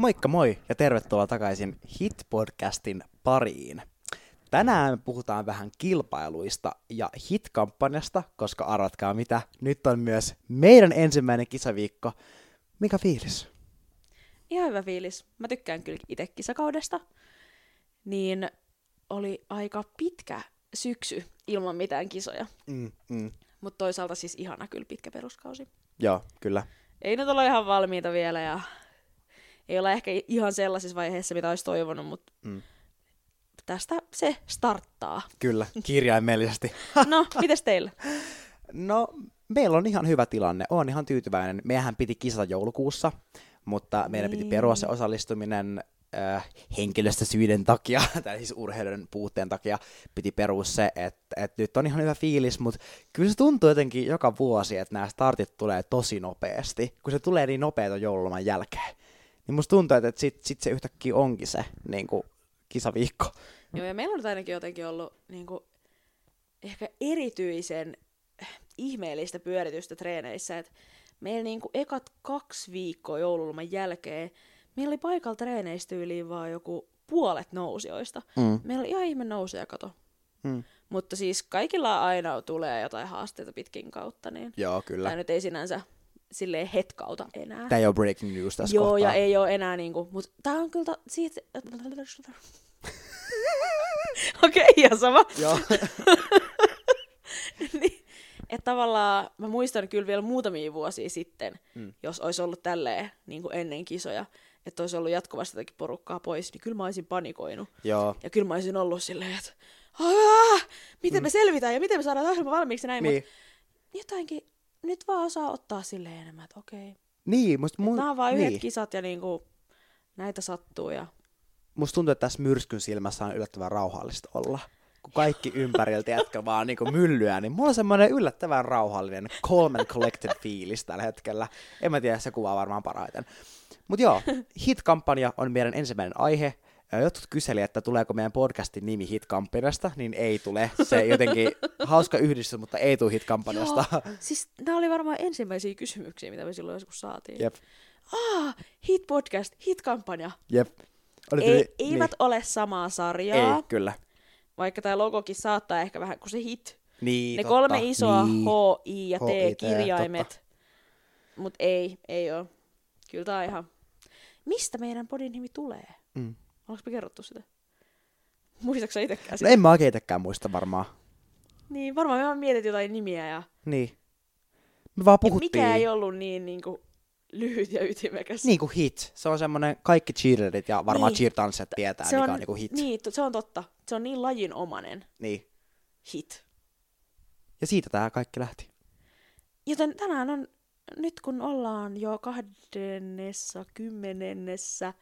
Moikka moi ja tervetuloa takaisin Hit-podcastin pariin. Tänään puhutaan vähän kilpailuista ja Hit-kampanjasta, koska arvatkaa mitä, nyt on myös meidän ensimmäinen kisaviikko. Mikä fiilis? Ihan hyvä fiilis. Mä tykkään kyllä itse kisakaudesta. Niin oli aika pitkä syksy ilman mitään kisoja. Mm, mm. Mutta toisaalta siis ihana kyllä pitkä peruskausi. Joo, kyllä. Ei nyt olla ihan valmiita vielä ja ei olla ehkä ihan sellaisessa vaiheessa, mitä olisi toivonut, mutta Mm. tästä se starttaa. Kyllä, kirjaimellisesti. No, mites teillä? No, meillä on ihan hyvä tilanne. Olen ihan tyytyväinen. Meidän piti kisata joulukuussa, mutta meidän piti Niin. perua se osallistuminen äh, henkilöstösyiden takia, tai siis urheilun puutteen takia, piti perua se, että et nyt on ihan hyvä fiilis, mutta kyllä se tuntuu jotenkin joka vuosi, että nämä startit tulee tosi nopeasti, kun se tulee niin nopeeta joululoman jälkeen. Niin musta tuntuu, että et sit, sit se yhtäkkiä onkin se niin kuin, kisaviikko. Joo, ja meillä on ainakin jotenkin ollut niin kuin, ehkä erityisen ihmeellistä pyöritystä treeneissä, että meillä niin kuin, ekat kaksi viikkoa joululoman jälkeen, meillä oli paikalla treeneistä yliin vaan joku puolet nousijoista. Mm. Meillä oli ihan ihme nouseja, kato. Mm. Mutta siis kaikilla aina tulee jotain haasteita pitkin kautta, niin Joo, kyllä. tämä nyt ei sinänsä silleen hetkauta enää. Tämä ei ole breaking news tässä Joo, kohtaa. ja ei ole enää niinku, mutta tää on kyllä ta- siitä... Okei, okay, ihan sama. Joo. niin, että tavallaan mä muistan kyllä vielä muutamia vuosia sitten, Mm. mm. jos olisi ollut tälleen niin kuin ennen kisoja, että olisi ollut jatkuvasti jotakin porukkaa pois, niin kyllä mä olisin panikoinut. Joo. Ja kyllä mä olisin ollut silleen, että "Aah, miten me selvitään ja miten me saadaan ohjelma valmiiksi näin, Niin. niin. mutta jotenkin nyt vaan osaa ottaa silleen enemmän, että okei. Niin, musta mun... Nämä on vaan niin. yhdet kisat ja niinku, näitä sattuu ja musta tuntuu, että tässä myrskyn silmässä on yllättävän rauhallista olla. Kun kaikki ympäriltä jätkä vaan niinku myllyää, niin mulla on semmoinen yllättävän rauhallinen calm and collected fiilis tällä hetkellä. En mä tiedä, se kuvaa varmaan parhaiten. Mutta joo, Hit-kampanja on meidän ensimmäinen aihe. Ja Jotkut kyseli, että tuleeko meidän podcastin nimi Hit-kampanjasta, niin ei tule. Se jotenkin hauska yhdistys, mutta ei tule Hit-kampanjasta. Joo, siis nämä oli varmaan ensimmäisiä kysymyksiä, mitä me silloin joskus saatiin. Jep, Ah, hit podcast, hit kampanja. jep. Oli Ei, eivät ole samaa sarjaa, Ei, kyllä. vaikka tämä logokin saattaa ehkä vähän, kun se hit. Niin, ne totta. kolme isoa niin. H, I ja T H, I, T, kirjaimet. Mutta ei, ei ole. Kyllä on ihan... Mistä meidän podin nimi tulee? Mm. Onko me kerrottu sitä? Muistatko sä itsekään No sitä? en mä oikein itsekään muista varmaan. Niin, varmaan me vaan mietit jotain nimiä ja... Niin. Me vaan ja puhuttiin. mikä ei ollut niin, niin kuin, lyhyt ja ytimekäs. Niin kuin hit. Se on semmoinen, kaikki cheerleadit ja varmaan Niin. cheer-tanssijat tietää, se mikä on, on niinku hit. Niin. Niin, se on totta. Se on niin lajinomainen niin. hit. Ja siitä tää kaikki lähti. Joten tänään on, nyt kun ollaan jo kahdennessa, kymmenennessä,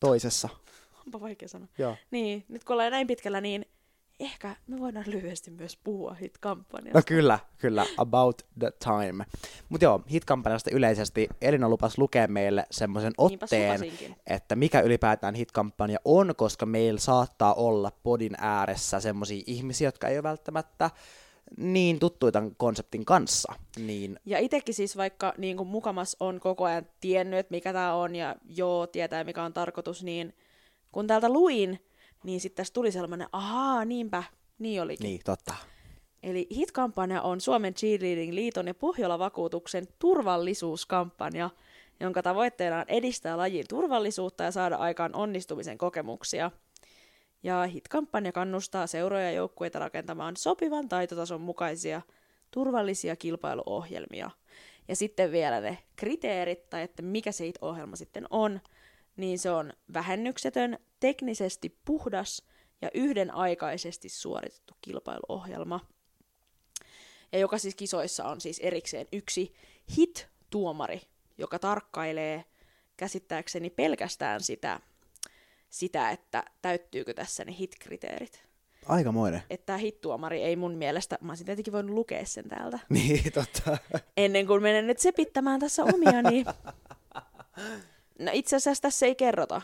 Toisessa. Onpa vaikea sanoa. Joo. Niin, nyt kun ollaan näin pitkällä, niin ehkä me voidaan lyhyesti myös puhua hit-kampanjasta. No kyllä, kyllä. About the time. Mutta joo, hit-kampanjasta yleisesti Elina lupas lukea meille semmoisen otteen, lupasinkin. että mikä ylipäätään hit-kampanja on, koska meillä saattaa olla podin ääressä semmoisia ihmisiä, jotka ei ole välttämättä niin tuttuja tämän konseptin kanssa. Niin Ja itsekin siis vaikka niin kuin mukamas on koko ajan tiennyt, että mikä tämä on ja joo, tietää mikä on tarkoitus, niin kun täältä luin, niin sitten tässä tuli sellainen, ahaa, niinpä, niin olikin. Niin, totta. Eli HIT-kampanja on Suomen Cheerleading Liiton ja Pohjola-vakuutuksen turvallisuuskampanja, jonka tavoitteena on edistää lajin turvallisuutta ja saada aikaan onnistumisen kokemuksia. Ja HIT-kampanja kannustaa seuroja ja joukkueita rakentamaan sopivan taitotason mukaisia turvallisia kilpailuohjelmia. Ja sitten vielä ne kriteerit, tai että mikä se HIT-ohjelma sitten on, niin se on vähennyksetön, teknisesti puhdas ja yhdenaikaisesti suoritettu kilpailuohjelma ja joka siis kisoissa on siis erikseen yksi hit-tuomari, joka tarkkailee käsittääkseni pelkästään sitä, sitä että täyttyykö tässä ne hit-kriteerit. Aikamoinen. Että tämä hit-tuomari ei mun mielestä, mä olisin tietenkin voinut lukea sen täältä, Niin, totta. ennen kuin menen nyt sepittämään tässä omia, niin... No itse asiassa tässä ei kerrota.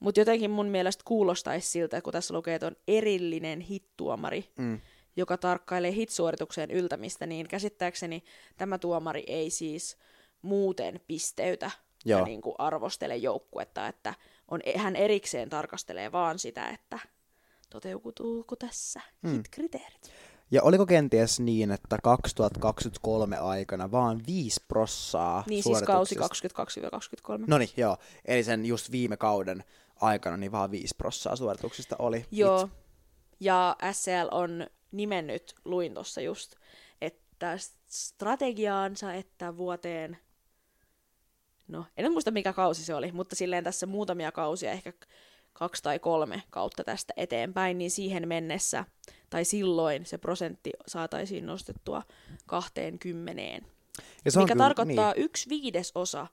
Mutta jotenkin mun mielestä kuulostaisi siltä, kun tässä lukee, että on erillinen hittuomari, Mm. joka tarkkailee hitsuoritukseen yltämistä, niin käsittääkseni tämä tuomari ei siis muuten pisteytä ja Joo. niin kuin arvostele joukkuetta, että on, hän erikseen tarkastelee vaan sitä, että toteutuuko tässä Mm. hit-kriteerit. Ja oliko kenties niin, että 2023 aikana vaan 5 prossaa Niin siis kausi suorituksista- 22-23. No niin, joo. Eli sen just viime kauden aikana niin vaan 5 prossaa suorituksista oli. Joo, hit. ja SCL on nimennyt, luin tuossa just, että strategiaansa, että vuoteen, no en muista mikä kausi se oli, mutta silleen tässä muutamia kausia, ehkä kaksi tai kolme kautta tästä eteenpäin, niin siihen mennessä, tai silloin se prosentti saataisiin nostettua 20, Ja se mikä kyllä- tarkoittaa Niin. yksi viidesosa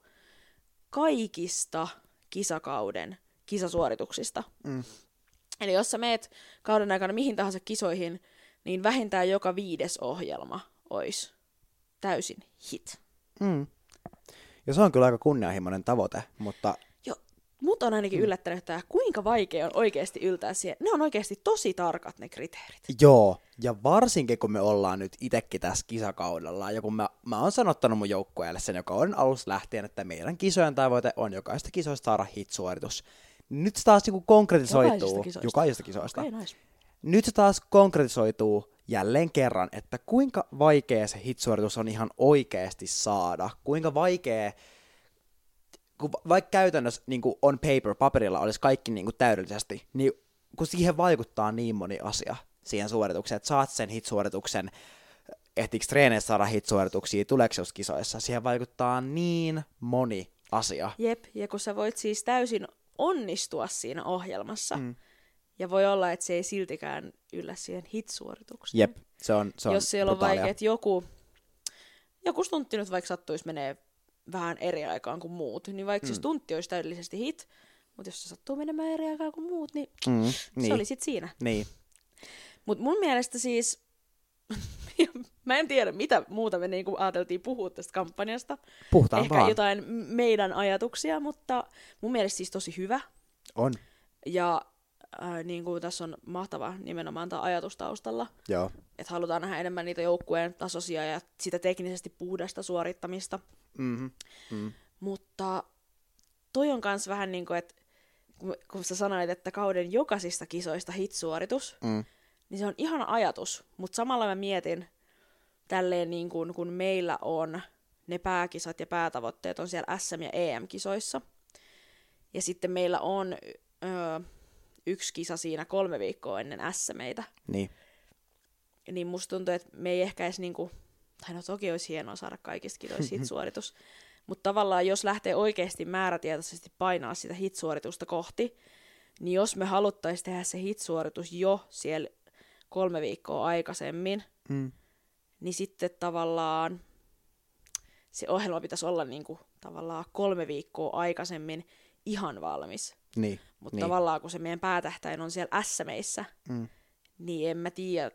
kaikista kisakauden kisasuorituksista. Mm. Eli jos sä meet kauden aikana mihin tahansa kisoihin, niin vähintään joka viides ohjelma olisi täysin hit. Mm. Ja se on kyllä aika kunnianhimoinen tavoite, mutta mut on ainakin yllättänyt, että kuinka vaikea on oikeasti yltää siihen. Ne on oikeasti tosi tarkat ne kriteerit. joo, ja varsinkin kun me ollaan nyt itsekin tässä kisakaudella, ja kun mä, mä oon sanottanut mun joukkueelle sen jo kauden alusta lähtien, että meidän kisojen tavoite on jokaista kisoista saada hit-suoritus. Nyt se taas niinku konkretisoituu. Jokaisesta kisoista. Jokaisesta kisoista. Okei, nice. Nyt se taas konkretisoituu jälleen kerran, että kuinka vaikea se hitsuoritus on ihan oikeasti saada. Kuinka vaikea, kun va- vaikka käytännössä niin kuin on paper, paperilla olisi kaikki niin kuin täydellisesti, niin kun siihen vaikuttaa niin moni asia siihen suoritukseen, että saat sen hitsuorituksen, ehtiikö treeneissä saada hitsuorituksia, tuleeko kisoissa, siihen vaikuttaa niin moni asia. Jep, ja kun sä voit siis täysin onnistua siinä ohjelmassa, Mm. ja voi olla, että se ei siltikään yllä siihen hit-suoritukseen. Jep, se on, se on jos siellä on vaikka, että joku, joku stuntti nyt vaikka sattuisi menee vähän eri aikaan kuin muut, niin vaikka mm. se stuntti olisi täydellisesti hit, mutta jos se sattuu menemään eri aikaan kuin muut, niin, Mm, niin. niin, se oli sit siinä. niin. Mutta mun mielestä siis, mä en tiedä mitä muuta me niinku ajateltiin puhua tästä kampanjasta. Puhutaan Ehkä vaan. jotain meidän ajatuksia, mutta mun mielestä siis tosi hyvä. On, Ja äh, niin kuin tässä on mahtava nimenomaan tämä ajatus taustalla, joo. että halutaan nähdä enemmän niitä joukkueen tasoisia ja sitä teknisesti puhdasta suorittamista. Mm-hmm. Mm. Mutta toi on kans vähän niin kuin, että kun, kun sä sanoit, että kauden jokaisista kisoista hit-suoritus, Mm. niin se on ihana ajatus, mutta samalla mä mietin tälleen niin kuin, kun meillä on ne pääkisat ja päätavoitteet on siellä SM- ja EM-kisoissa, ja sitten meillä on öö, yksi kisa siinä kolme viikkoa ennen SMeitä, Niin. niin musta tuntuu, että me ei ehkä edes niinku, tai no toki olisi hienoa saada kaikista kisoista hit-suoritus, mutta tavallaan jos lähtee oikeasti määrätietoisesti painaa sitä hit-suoritusta kohti, niin jos me haluttaisiin tehdä se hit-suoritus jo siellä kolme viikkoa aikaisemmin, Mm. niin sitten tavallaan se ohjelma pitäisi olla niinku, tavallaan kolme viikkoa aikaisemmin ihan valmis. Niin. Mutta niin. tavallaan kun se meidän päätähtäin on siellä SMeissä, Mm. niin en mä tiedä,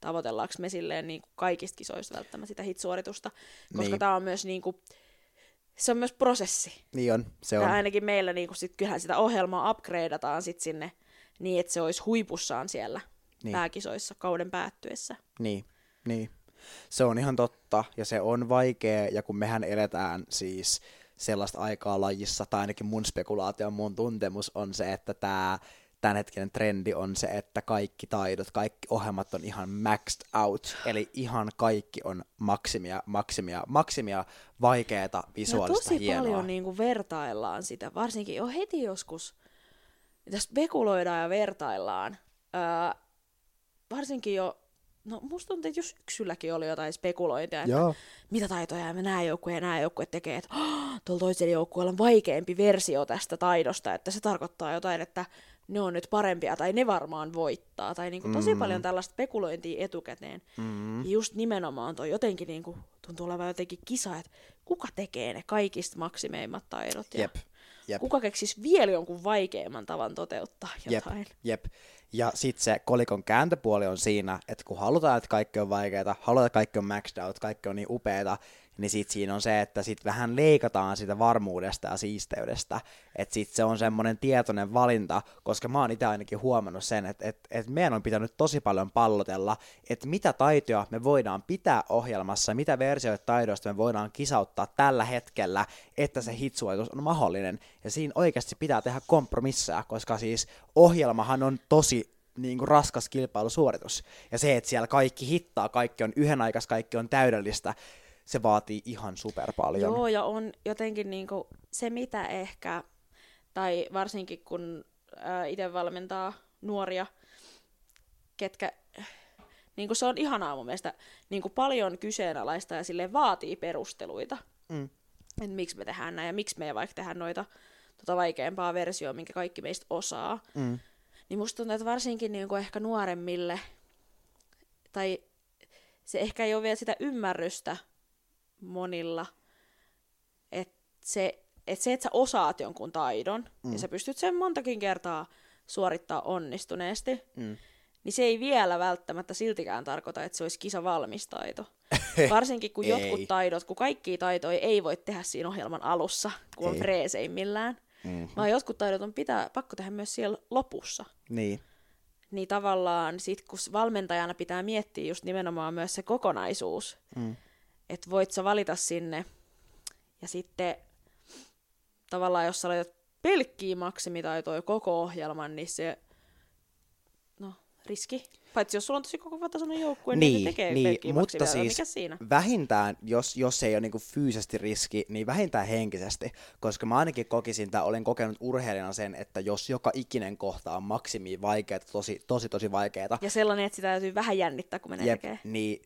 tavoitellaanko me silleen niin kuin kaikista kisoista välttämättä sitä hit-suoritusta, koska Niin. tämä on myös niin kuin, se on myös prosessi. Niin on, se Ja on. ainakin meillä niin kuin sit, kyllähän sitä ohjelmaa upgradeataan sit sinne niin, että se olisi huipussaan siellä niin. pääkisoissa kauden päättyessä. Niin, niin. Se on ihan totta, ja se on vaikea, ja kun mehän eletään siis sellaista aikaa lajissa, tai ainakin mun spekulaatio, mun tuntemus on se, että tämä tämänhetkinen trendi on se, että kaikki taidot, kaikki ohjelmat on ihan maxed out, eli ihan kaikki on maksimia, maksimia, maksimia, vaikeeta, Ja visuaalista, tosi hienoa. paljon niin kuin vertaillaan sitä, varsinkin jo heti joskus, mitä spekuloidaan ja vertaillaan. Öö, varsinkin jo, no musta tuntuu, että jo syksylläkin oli jotain spekulointia, että Joo, mitä taitoja me nämä joukkue ja nämä joukkue tekee, että oh, tuolla toisella joukkueella on vaikeampi versio tästä taidosta, että se tarkoittaa jotain, että ne on nyt parempia tai ne varmaan voittaa. Tai niinku tosi Mm. paljon tällaista spekulointia etukäteen. mm, Ja just nimenomaan toi jotenkin niinku, tuntuu olevan jotenkin kisa, että kuka tekee ne kaikista maksimeimmat taidot. Ja jep, jep. Kuka keksisi vielä jonkun vaikeamman tavan toteuttaa Jep, jotain. jep. Ja sitten se kolikon kääntöpuoli on siinä, että kun halutaan, että kaikki on vaikeaa, halutaan, että kaikki on maxed out, kaikki on niin upeita, niin sit siinä on se, että sit vähän leikataan sitä varmuudesta ja siisteydestä. Että sit se on semmoinen tietoinen valinta, koska mä oon itse ainakin huomannut sen, että et, et meidän on pitänyt tosi paljon pallotella, että mitä taitoja me voidaan pitää ohjelmassa, mitä versioita taidoista me voidaan kisauttaa tällä hetkellä, että se hitsuoitus on mahdollinen. Ja siinä oikeasti pitää tehdä kompromisseja, koska siis ohjelmahan on tosi niin kuin raskas kilpailusuoritus. Ja se, että siellä kaikki hittaa, kaikki on yhden aikas, kaikki on täydellistä, se vaatii ihan super paljon. Joo, ja on jotenkin niin kuin se, mitä ehkä, tai varsinkin kun itse valmentaa nuoria, ketkä, niin kuin se on ihanaa mun mielestä, niin kuin paljon kyseenalaista ja sille vaatii perusteluita. Mm. Että miksi me tehdään näin ja miksi me ei vaikka tehdä noita tota vaikeampaa versioa, minkä kaikki meistä osaa. Mm. Niin musta tuntuu, että varsinkin niin kuin ehkä nuoremmille, tai se ehkä ei ole vielä sitä ymmärrystä monilla, että se, että se, että sä osaat jonkun taidon, mm. ja sä pystyt sen montakin kertaa suorittaa onnistuneesti, mm. niin se ei vielä välttämättä siltikään tarkoita, että se olisi kisa valmis taito. Varsinkin kun jotkut taidot, kun kaikki taitoja ei voi tehdä siinä ohjelman alussa, kun on freeseimmillään, mm-hmm. vaan jotkut taidot on pitää, pakko tehdä myös siellä lopussa. Niin. Niin tavallaan sit kun valmentajana pitää miettiä just nimenomaan myös se kokonaisuus, mm. Että voit sä valita sinne ja sitten tavallaan jos sä laitat pelkkiä maksimitaitoja koko ohjelman, niin se no, riski. Paitsi jos sulla on tosi koko tasoinen joukkue, niin, niin tekee niin, mutta siis mikä siinä? vähintään, jos, jos ei ole niinku fyysisesti riski, niin vähintään henkisesti, koska mä ainakin kokisin, tai olen kokenut urheilijana sen, että jos joka ikinen kohta on maksimi vaikeaa, tosi, tosi, tosi vaikeaa. Ja sellainen, että sitä täytyy vähän jännittää, kun menee Jep, tekemään. Niin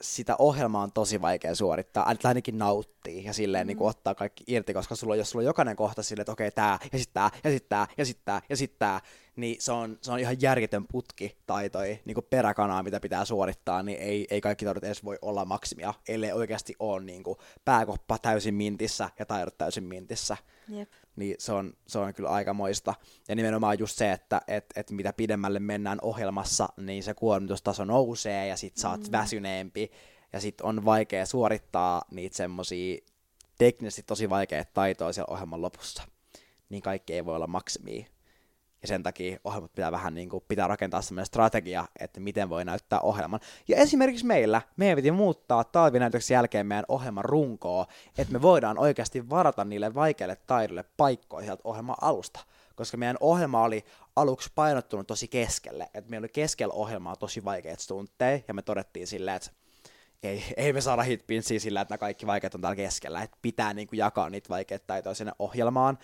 sitä ohjelmaa on tosi vaikea suorittaa, ainakin nauttii ja silleen mm. niin kuin ottaa kaikki irti, koska sulla, jos sulla on jokainen kohta silleen, että okei, tää, ja sitten tää, ja sitten tää, ja sitten tää, ja sitten tää, niin se on, se on ihan järjetön putki taitoi, niin kuin peräkanaa, mitä pitää suorittaa, niin ei, ei kaikki taidot edes voi olla maksimia, ellei oikeasti ole niin kuin pääkoppa täysin mintissä ja taidot täysin mintissä. Jep. Niin se on, se on kyllä aikamoista. Ja nimenomaan just se, että et, et mitä pidemmälle mennään ohjelmassa, niin se kuormitustaso nousee ja sit sä oot mm. väsyneempi ja sit on vaikea suorittaa niitä semmosia teknisesti tosi vaikeita taitoja siellä ohjelman lopussa. Niin kaikki ei voi olla maksimia ja sen takia ohjelmat pitää vähän niin kuin, pitää rakentaa sellainen strategia, että miten voi näyttää ohjelman. Ja esimerkiksi meillä, meidän piti muuttaa talvinäytöksen jälkeen meidän ohjelman runkoa, että me voidaan oikeasti varata niille vaikeille taidoille paikkoja sieltä ohjelman alusta. Koska meidän ohjelma oli aluksi painottunut tosi keskelle, että meillä oli keskellä ohjelmaa tosi vaikeat stuntteja, ja me todettiin silleen, että ei, ei me saada hitpinsiä sillä, että nämä kaikki vaikeat on täällä keskellä, että pitää niin kuin jakaa niitä vaikeita taitoja sinne ohjelmaan.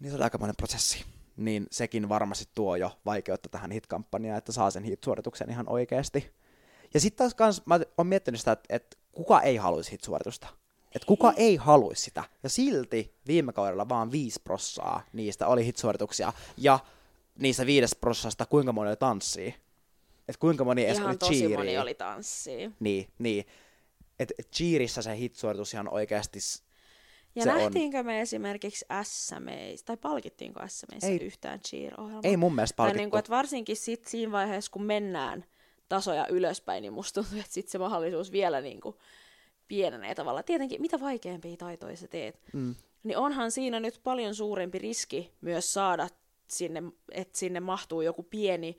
Niin se oli aikamoinen prosessi niin sekin varmasti tuo jo vaikeutta tähän hit-kampanjaan, että saa sen hit-suorituksen ihan oikeasti. Ja sitten taas kans, mä oon miettinyt sitä, että, että kuka ei haluaisi hit-suoritusta. Että kuka ei haluaisi sitä. Ja silti viime kaudella vaan 5 prossaa niistä oli hit-suorituksia. Ja niistä viides prossasta kuinka moni oli tanssii. Että kuinka moni edes oli tosi moni oli tanssii. Niin, niin. Että cheerissä se hit-suoritus ihan oikeasti ja se nähtiinkö on... me esimerkiksi SMEissä, tai palkittiinko SMEissä ei, yhtään cheer-ohjelmaa? Ei mun mielestä palkittu. niin kuin, että varsinkin sit siinä vaiheessa, kun mennään tasoja ylöspäin, niin musta tuntuu, että sit se mahdollisuus vielä niin kuin pienenee tavalla. Tietenkin, mitä vaikeampia taitoja sä teet, mm. niin onhan siinä nyt paljon suurempi riski myös saada sinne, että sinne mahtuu joku pieni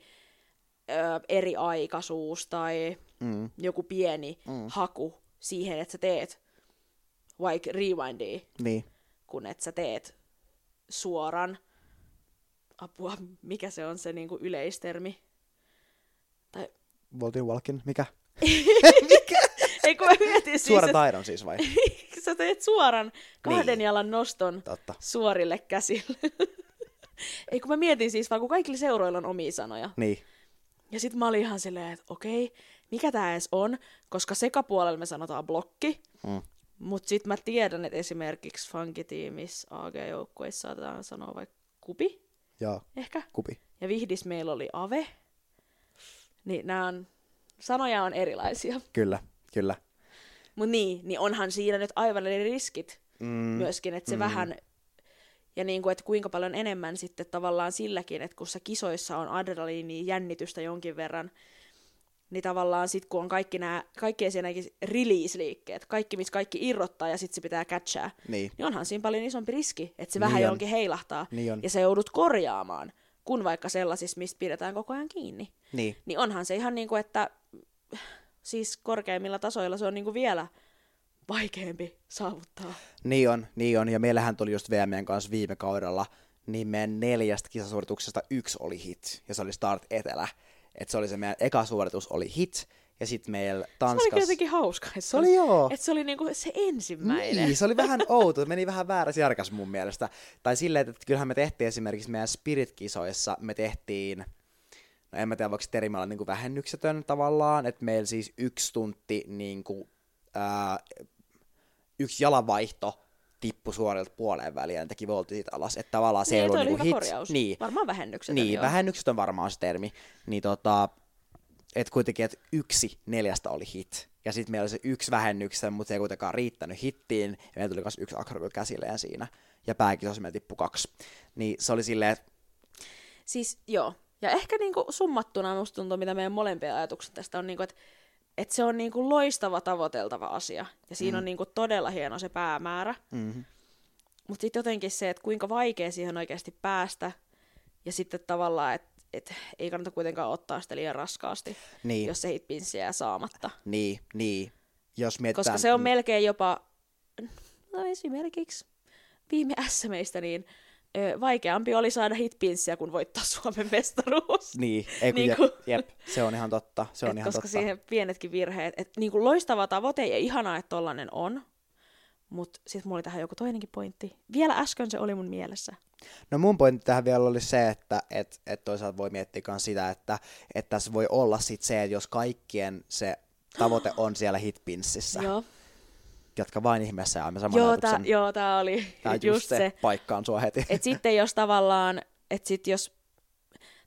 ö, eriaikaisuus tai mm. joku pieni mm. haku siihen, että sä teet vaikka rewindia, niin. kun et sä teet suoran, apua, mikä se on se niinku yleistermi? Tai... Voltin walkin, mikä? mikä? Ei kun mä mietin siis, Suoran taidon siis vai? sä teet suoran kahden niin. jalan noston Totta. suorille käsille. Ei kun mä mietin siis vaan, kun kaikilla seuroilla on omia sanoja. Niin. Ja sit mä olin ihan silleen, että okei, mikä tää edes on, koska sekapuolella me sanotaan blokki, mm. Mutta sitten mä tiedän, että esimerkiksi funkitiimissä AG-joukkueissa saatetaan sanoa vaikka kupi. Joo, ehkä. kupi. Ja Vihdis meillä oli ave. Niin nämä on, sanoja on erilaisia. Kyllä, kyllä. Mutta niin, niin onhan siinä nyt aivan eri riskit mm, myöskin, että se mm. vähän, ja niin kuin, että kuinka paljon enemmän sitten tavallaan silläkin, että kun se kisoissa on adrenaliini jännitystä jonkin verran, niin tavallaan sit kun on kaikki nämä, kaikki esimerkiksi release-liikkeet, kaikki, missä kaikki irrottaa ja sitten se pitää catchaa, Niin. niin onhan siinä paljon isompi riski, että se Niin vähän on. johonkin heilahtaa Niin on. ja se joudut korjaamaan, kun vaikka sellaisissa, mistä pidetään koko ajan kiinni. Niin. Niin onhan se ihan niin kuin, että siis korkeimmilla tasoilla se on niin kuin vielä vaikeampi saavuttaa. Niin on, niin on. Ja meillähän tuli just VMn kanssa viime kaudella, niin meidän neljästä kisasuorituksesta yksi oli hit, ja se oli Start Etelä. Et se oli se meidän eka suoritus oli hit, ja sitten meillä Se oli Tanskassa... jotenkin hauska. Että Se oli joo. Että se oli niinku se ensimmäinen. Niin, se oli vähän outo, meni vähän väärässä järkässä mun mielestä. Tai silleen, että kyllähän me tehtiin esimerkiksi meidän Spirit-kisoissa, me tehtiin, no en mä tiedä, voiko termi olla niin kuin vähennyksetön tavallaan, että meillä siis yksi tunti niin kuin, ää, yksi jalanvaihto tippui suorilta puoleen väliin ja teki voltti siitä alas, että tavallaan se niin, ei ollut niin kuin hit. korjaus. Niin, Varmaan vähennykset. niin, joo. vähennykset on varmaan se termi. Niin tota, et kuitenkin, että yksi neljästä oli hit. Ja sitten meillä oli se yksi vähennyksen, mutta se ei kuitenkaan riittänyt hittiin. Ja meillä tuli myös yksi akrobyl käsilleen siinä. Ja pääkisossa meillä tippui kaksi. Niin se oli silleen, että Siis joo. Ja ehkä niinku summattuna musta tuntuu, mitä meidän molempien ajatukset tästä on, niinku, että et se on niinku loistava tavoiteltava asia. Ja siinä mm. on niinku todella hieno se päämäärä. mm-hmm. Mutta sitten jotenkin se, että kuinka vaikea siihen oikeasti päästä. Ja sitten tavallaan, että et ei kannata kuitenkaan ottaa sitä liian raskaasti, niin, jos se hitpinssi jää saamatta. niin, niin. Jos mietitään, Koska se on melkein jopa, no esimerkiksi viime SMistä, niin ö, vaikeampi oli saada hitpinssiä kuin voittaa Suomen mestaruus. Niin, ei kun Niin jep, kuin- jep, se on ihan totta. Se on Et ihan koska totta. siihen pienetkin virheet, että niinku loistava tavoite ja ihanaa, että tollanen on, mutta sitten mulla oli tähän joku toinenkin pointti. Vielä äsken se oli mun mielessä. No mun pointti tähän vielä oli se, että et, et toisaalta voi miettiä myös sitä, että et tässä voi olla sit se, että jos kaikkien se tavoite on siellä hitpinssissä, Joo, jatka vain ihmeessä ja saman joo, ajatuksen. tää, joo, tää oli Tää just, just se. se, paikkaan sua heti. Et sitten jos tavallaan, että sit jos,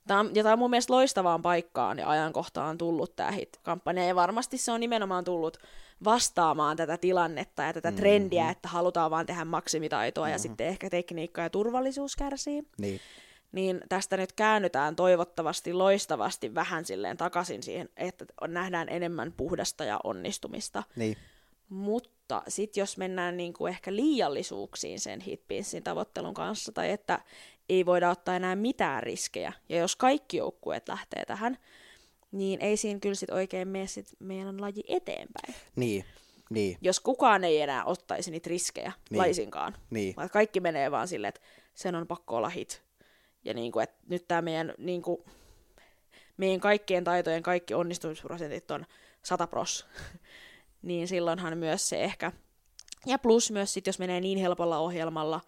tää on, ja tää on mun mielestä loistavaan paikkaan ja ajankohtaan tullut tää hit-kampanja, ja varmasti se on nimenomaan tullut vastaamaan tätä tilannetta ja tätä mm-hmm. trendiä, että halutaan vaan tehdä maksimitaitoa mm-hmm. ja sitten ehkä tekniikka ja turvallisuus kärsii. Niin, Niin tästä nyt käännytään toivottavasti loistavasti vähän silleen takaisin siihen, että nähdään enemmän puhdasta ja onnistumista. niin, Mutta sitten jos mennään niinku ehkä liiallisuuksiin sen hitpinssin tavoittelun kanssa, tai että ei voida ottaa enää mitään riskejä, ja jos kaikki joukkueet lähtee tähän, niin ei siinä kyllä sit oikein mene sit meidän laji eteenpäin. niin, niin, Jos kukaan ei enää ottaisi niitä riskejä Niin. niin. laisinkaan, niin, vaan kaikki menee vaan silleen, että sen on pakko olla hit. Ja niinku, että nyt tämä meidän, niinku, meidän kaikkien taitojen kaikki onnistumisprosentit on 100 pros. niin silloinhan myös se ehkä. Ja plus myös sit, jos menee niin helpolla ohjelmalla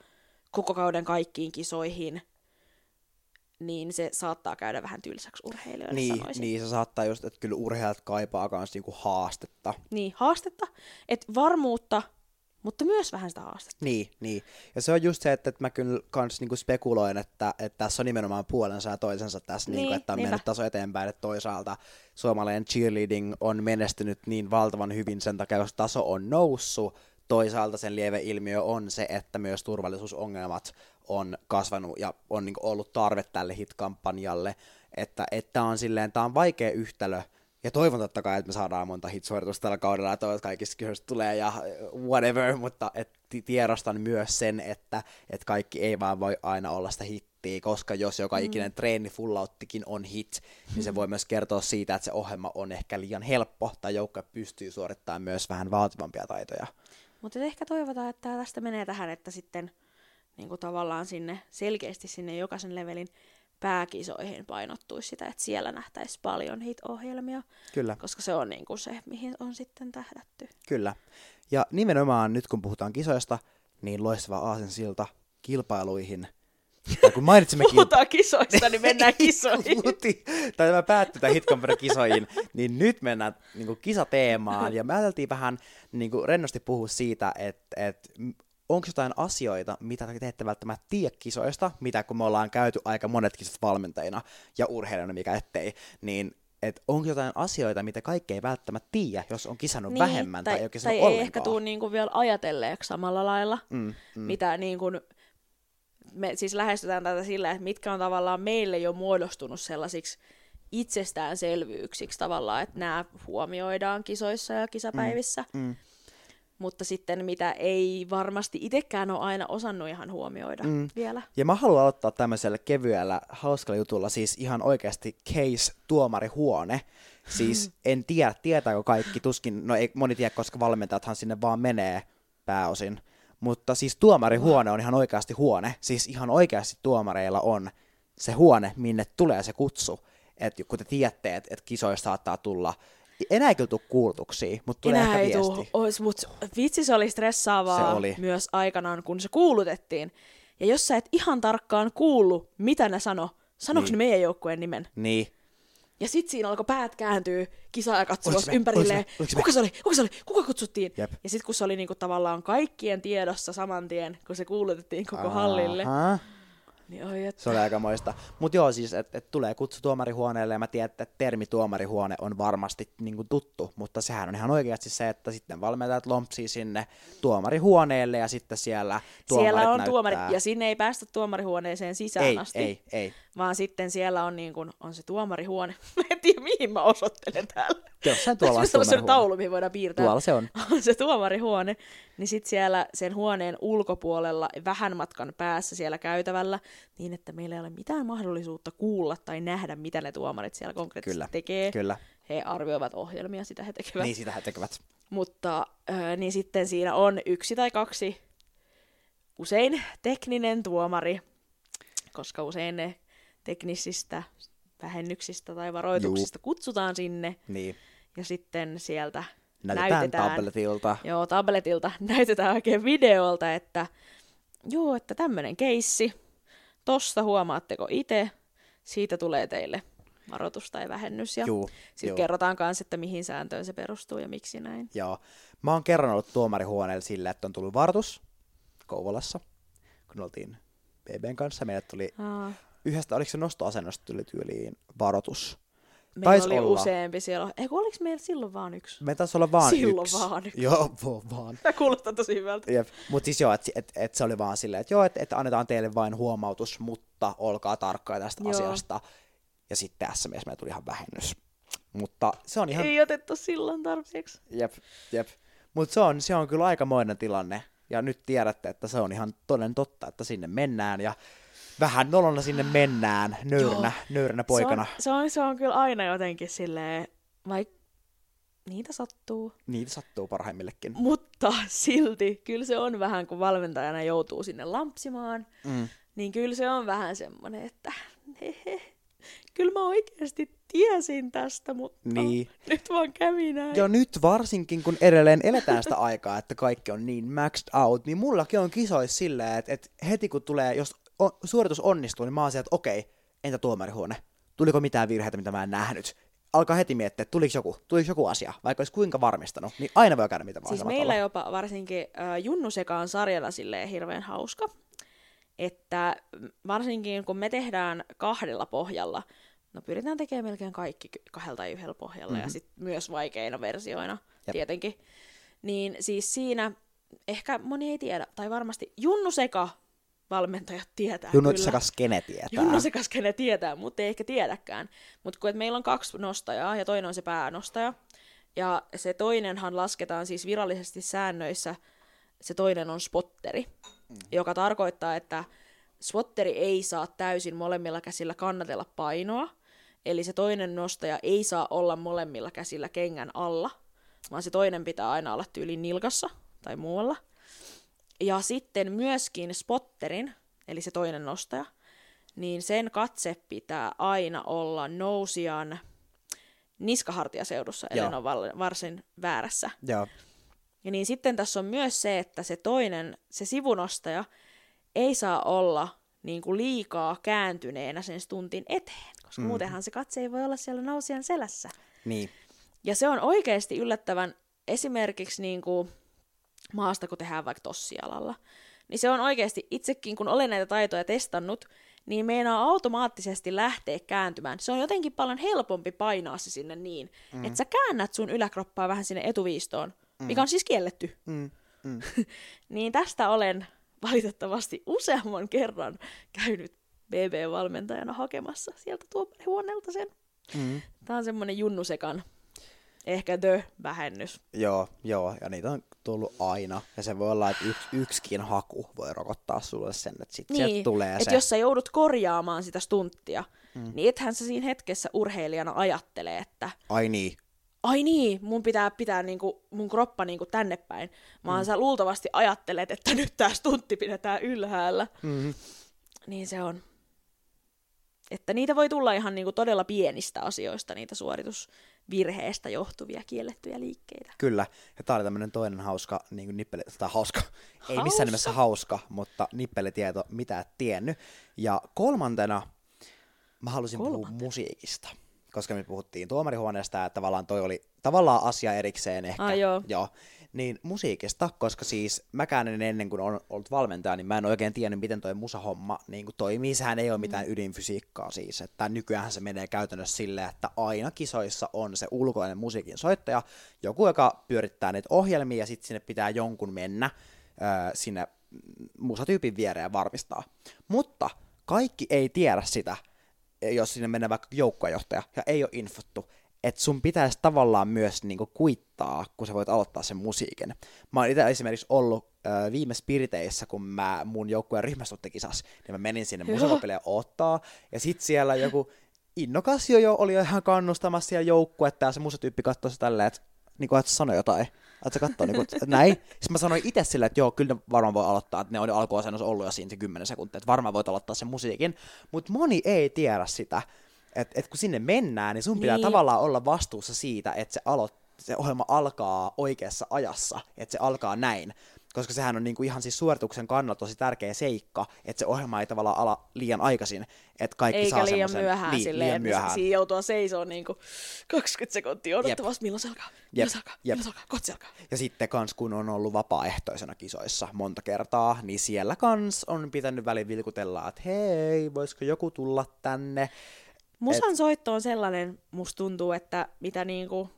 koko kauden kaikkiin kisoihin, niin se saattaa käydä vähän tylsäksi urheilijoille, niin, sanoisin. niin, se saattaa just, että kyllä urheilijat kaipaa myös niinku haastetta. niin haastetta, että varmuutta, mutta myös vähän sitä haastetta. Niin, niin. Ja se on just se, että, että mä kyllä kans niinku spekuloin, että, että tässä on nimenomaan puolensa ja toisensa tässä, niin, Niin, niinku, että on niinpä. mennyt taso eteenpäin, että toisaalta suomalainen cheerleading on menestynyt niin valtavan hyvin sen takia, koska taso on noussut, toisaalta sen lieveilmiö on se, että myös turvallisuusongelmat on kasvanut ja on niin ollut tarve tälle hit-kampanjalle, että että on silleen, tämä on vaikea yhtälö, ja toivon totta kai, että me saadaan monta hit-suoritusta tällä kaudella, ja toivon, että kaikista kisoista tulee ja whatever, mutta et ti- tiedostan myös sen, että et kaikki ei vaan voi aina olla sitä hittiä, koska jos joka ikinen treeni fullauttikin on hit, niin se voi myös kertoa siitä, että se ohjelma on ehkä liian helppo, tai joukko pystyy suorittamaan myös vähän vaativampia taitoja. Mutta ehkä toivotaan, että tästä menee tähän, että sitten niin kuin tavallaan sinne selkeästi sinne jokaisen levelin pääkisoihin painottuisi sitä, että siellä nähtäisi paljon hit-ohjelmia, Kyllä. koska se on niin kuin se, mihin on sitten tähdätty. Kyllä. Ja nimenomaan nyt kun puhutaan kisoista, niin loistava aasensilta kilpailuihin. Ja kun mainitsimme kil- Puhutaan kisoista, niin mennään kisoihin. Tai tämä päättyi tämän Hitkamperin kisoihin, niin nyt mennään niin kuin kisateemaan, ja me ajateltiin vähän niin kuin rennosti puhua siitä, että, että onko jotain asioita, mitä te ette välttämättä tiedä kisoista, mitä kun me ollaan käyty aika monet kisat valmentajina ja urheilijana, mikä ettei, niin että onko jotain asioita, mitä kaikki ei välttämättä tiedä, jos on kisannut niin, vähemmän tai, tai ei ole kisannut tai ei ollenkaan. ehkä tule niin kuin vielä ajatelleeksi samalla lailla, mm, mm. mitä niin kuin, me siis lähestytään tätä sillä, että mitkä on tavallaan meille jo muodostunut sellaisiksi itsestäänselvyyksiksi tavallaan, että nämä huomioidaan kisoissa ja kisapäivissä. Mm. Mm. Mutta sitten mitä ei varmasti itsekään ole aina osannut ihan huomioida mm. vielä. Ja mä haluan aloittaa tämmöisellä kevyellä, hauskalla jutulla, siis ihan oikeasti case-tuomarihuone. Siis en tiedä, tietääkö kaikki, tuskin, no ei moni tiedä, koska valmentajathan sinne vaan menee pääosin. Mutta siis tuomarihuone on ihan oikeasti huone. Siis ihan oikeasti tuomareilla on se huone, minne tulee se kutsu. Että kun te tiedätte, että et kisoista saattaa tulla enää ei kyllä tule kuulutuksia, mutta tulee Enää ehkä ei viesti. ois, mut vitsi se oli stressaavaa Se oli. myös aikanaan, kun se kuulutettiin. Ja jos sä et ihan tarkkaan kuullut, mitä ne sano, sanoks Niin. ne meidän joukkueen nimen? Niin. Ja sit siinä alkoi päät Oliko katsomaan se me? ympärilleen. Oliko se me? Oliko se me? Kuka se oli? Kuka se oli? Kuka kutsuttiin? Jep. Ja sit kun se oli niinku tavallaan kaikkien tiedossa saman tien, kun se kuulutettiin koko hallille, Aha. Niin oi et... Se oli aika moista. Mutta joo, siis, että et tulee kutsu tuomarihuoneelle, ja mä tiedän, että termi tuomarihuone on varmasti niinku tuttu, mutta sehän on ihan oikeasti se, että sitten valmentajat lompsii sinne tuomarihuoneelle, ja sitten siellä tuomarit Siellä on näyttää. tuomari, ja sinne ei päästä tuomarihuoneeseen sisään ei, asti. ei, ei. Vaan sitten siellä on, niin kuin, on se tuomarihuone. Mä en tiedä, mihin mä osoittelen täällä. Jossain tuolla on sellainen taulu, mihin voidaan piirtää. Tuolla se on. on se tuomarihuone, niin sitten siellä sen huoneen ulkopuolella, vähän matkan päässä siellä käytävällä, niin että meillä ei ole mitään mahdollisuutta kuulla tai nähdä, mitä ne tuomarit siellä konkreettisesti Kyllä, tekee. Kyllä. He arvioivat ohjelmia, sitä he tekevät. Niin sitä he tekevät. Mutta äh, niin sitten siinä on yksi tai kaksi, usein tekninen tuomari, koska usein ne teknisistä vähennyksistä tai varoituksista Juu. kutsutaan sinne. Niin. Ja sitten sieltä Näytetään, näytetään tabletilta. Joo, tabletilta näytetään oikein videolta, että joo, että tämmöinen keissi, tosta huomaatteko itse, siitä tulee teille varoitus tai vähennys. Ja sitten kerrotaan myös, että mihin sääntöön se perustuu ja miksi näin. Joo. Mä oon kerran ollut tuomarihuoneella sillä, että on tullut varoitus Kouvolassa, kun oltiin BBn kanssa. Meille tuli Aa, yhdestä, oliko se nostoasennosta tuli tyyliin varoitus. meillä Taisi oli olla. useampi siellä. Eikö oliko meillä silloin vaan yksi? Me taisi olla vaan Silloin yksi. vaan yksi. Joo, vaan. Tämä kuulostaa tosi hyvältä. Jep. Mutta siis joo, että et, et se oli vaan silleen, että joo, että et annetaan teille vain huomautus, mutta olkaa tarkkoja tästä Joo. asiasta. Ja sitten tässä mielessä meillä tuli ihan vähennys. Mutta se on ihan... Ei otettu silloin tarpeeksi. Jep, jep. Mutta se on, se on kyllä aikamoinen tilanne. Ja nyt tiedätte, että se on ihan toden totta, että sinne mennään ja vähän nolona sinne mennään, nöyränä, nöyränä poikana. Se on, se, on, se on kyllä aina jotenkin silleen, vaikka niitä sattuu. Niitä sattuu parhaimmillekin. Mutta silti, kyllä se on vähän, kun valmentajana joutuu sinne lampsimaan, Mm. niin kyllä se on vähän semmoinen, että hehe, kyllä mä oikeasti tiesin tästä, mutta Niin. nyt vaan kävi näin. Ja nyt varsinkin, kun edelleen eletään sitä aikaa, että kaikki on niin maxed out, niin mullakin on kisois silleen, että, että heti kun tulee, jos on, suoritus onnistuu, niin mä oon sieltä, että okei, entä tuomarihuone? Tuliko mitään virheitä, mitä mä en nähnyt? Alkaa heti miettiä, että tuliko joku, tuliko joku asia, vaikka olisi kuinka varmistanut, niin aina voi käydä mitä vaan Siis meillä tavalla. jopa varsinkin äh, Junnu Sekaan sarjalla silleen hirveän hauska, että varsinkin kun me tehdään kahdella pohjalla, no pyritään tekemään melkein kaikki kahdella tai yhdellä pohjalla mm-hmm. ja sitten myös vaikeina versioina. Jep. tietenkin, niin siis siinä ehkä moni ei tiedä, tai varmasti Junnu Seka valmentajat tietää Junnu kyllä. sekä skene tietää. Junnu Sekas, kenen tietää, mutta ei ehkä tiedäkään. Mutta kun et meillä on kaksi nostajaa ja toinen on se päänostaja. Ja se toinenhan lasketaan siis virallisesti säännöissä, se toinen on spotteri, mm. joka tarkoittaa, että spotteri ei saa täysin molemmilla käsillä kannatella painoa. Eli se toinen nostaja ei saa olla molemmilla käsillä kengän alla, vaan se toinen pitää aina olla tyyliin nilkassa tai muualla. Ja sitten myöskin spotterin, eli se toinen nostaja, niin sen katse pitää aina olla nousijan niskahartiaseudussa, eli on varsin väärässä. Joo. Ja niin sitten tässä on myös se, että se toinen, se sivunostaja, ei saa olla niin kuin liikaa kääntyneenä sen stuntin eteen, koska mm. muutenhan se katse ei voi olla siellä nousijan selässä. Niin. Ja se on oikeasti yllättävän esimerkiksi niin kuin maasta, kun tehdään vaikka tossialalla. Niin se on oikeasti, itsekin kun olen näitä taitoja testannut, niin meinaa automaattisesti lähteä kääntymään. Se on jotenkin paljon helpompi painaa se sinne niin, mm. että sä käännät sun yläkroppaa vähän sinne etuviistoon, mm. mikä on siis kielletty. Mm. Mm. Niin tästä olen valitettavasti useamman kerran käynyt BB-valmentajana hakemassa sieltä tuomarihuoneelta sen. Mm. Tää on semmonen junnusekan, ehkä the-vähennys. Joo, joo, ja niitä on tullut aina. Ja se voi olla, että yks, yksikin haku voi rokottaa sulle sen, että sit sieltä Niin, tulee että se. jos sä joudut korjaamaan sitä stunttia, mm. niin ethän sä siinä hetkessä urheilijana ajattele, että Ai niin, ai niin, mun pitää pitää niinku, mun kroppa niinku tänne päin. Vaan mm. sä luultavasti ajattelet, että nyt tää stuntti pidetään ylhäällä. mm-hmm. Niin se on. Että niitä voi tulla ihan niinku todella pienistä asioista, niitä suoritusvirheestä johtuvia kiellettyjä liikkeitä. kyllä. Ja tää oli tämmönen toinen hauska, niin kuin nippeli, tai hauska, ei Hauska. missään nimessä hauska, mutta nippelitieto, mitä et tiennyt. Ja kolmantena mä halusin puhua Kolmantena. musiikista. Koska me puhuttiin tuomarihuoneesta, että tavallaan toi oli tavallaan asia erikseen ehkä. Ai joo. joo. Niin musiikista, koska siis mäkään en ennen kuin on ollut valmentaja, niin mä en oikein tiennyt, miten toi musahomma niin kuin toimii. Sehän ei ole mitään ydinfysiikkaa siis, että nykyään se menee käytännössä silleen, että aina kisoissa on se ulkoinen musiikin soittaja, joku, joka pyörittää niitä ohjelmia ja sitten sinne pitää jonkun mennä ö, sinne musatyypin viereen varmistaa. Mutta kaikki ei tiedä sitä, jos sinne menee vaikka joukkojohtaja ja ei ole infottu, että sun pitäisi tavallaan myös niinku kuittaa, kun sä voit aloittaa sen musiikin. Mä oon itse esimerkiksi ollut äh, viime Spiriteissä, kun mä mun joukkueen ryhmästuttikisas, niin mä menin sinne Joo. musakopille ottaa, ja sit siellä joku innokas jo, jo oli ihan kannustamassa siellä joukkuetta, ja se musatyyppi katsoi se tälleen, että niin kuin, että sano jotain. Että se katsoo niin kuin, että näin. Sitten mä sanoin itse silleen, että joo, kyllä ne varmaan voi aloittaa, että ne on jo alkuasennossa ollut jo siinä se 10 sekuntia, että varmaan voit aloittaa sen musiikin. Mutta moni ei tiedä sitä, että et kun sinne mennään, niin sun pitää Niin. tavallaan olla vastuussa siitä, että se, aloit, se ohjelma alkaa oikeassa ajassa, että se alkaa näin. Koska sehän on niinku ihan siis suorituksen kannalta tosi tärkeä seikka, että se ohjelma ei tavallaan ala liian aikaisin, että kaikki Eikä saa liian semmosen- myöhään niin, silleen, liian että myöhään. siinä joutuu seisoo niinku 20 sekuntia odottavasti, milloin se alkaa, milloin se alkaa, milloin se alkaa, kohta se alkaa. Ja sitten kans kun on ollut vapaaehtoisena kisoissa monta kertaa, niin siellä kans on pitänyt välin vilkutella, että hei, voisiko joku tulla tänne. Musan soitto on sellainen, musta tuntuu, että mitä niinku,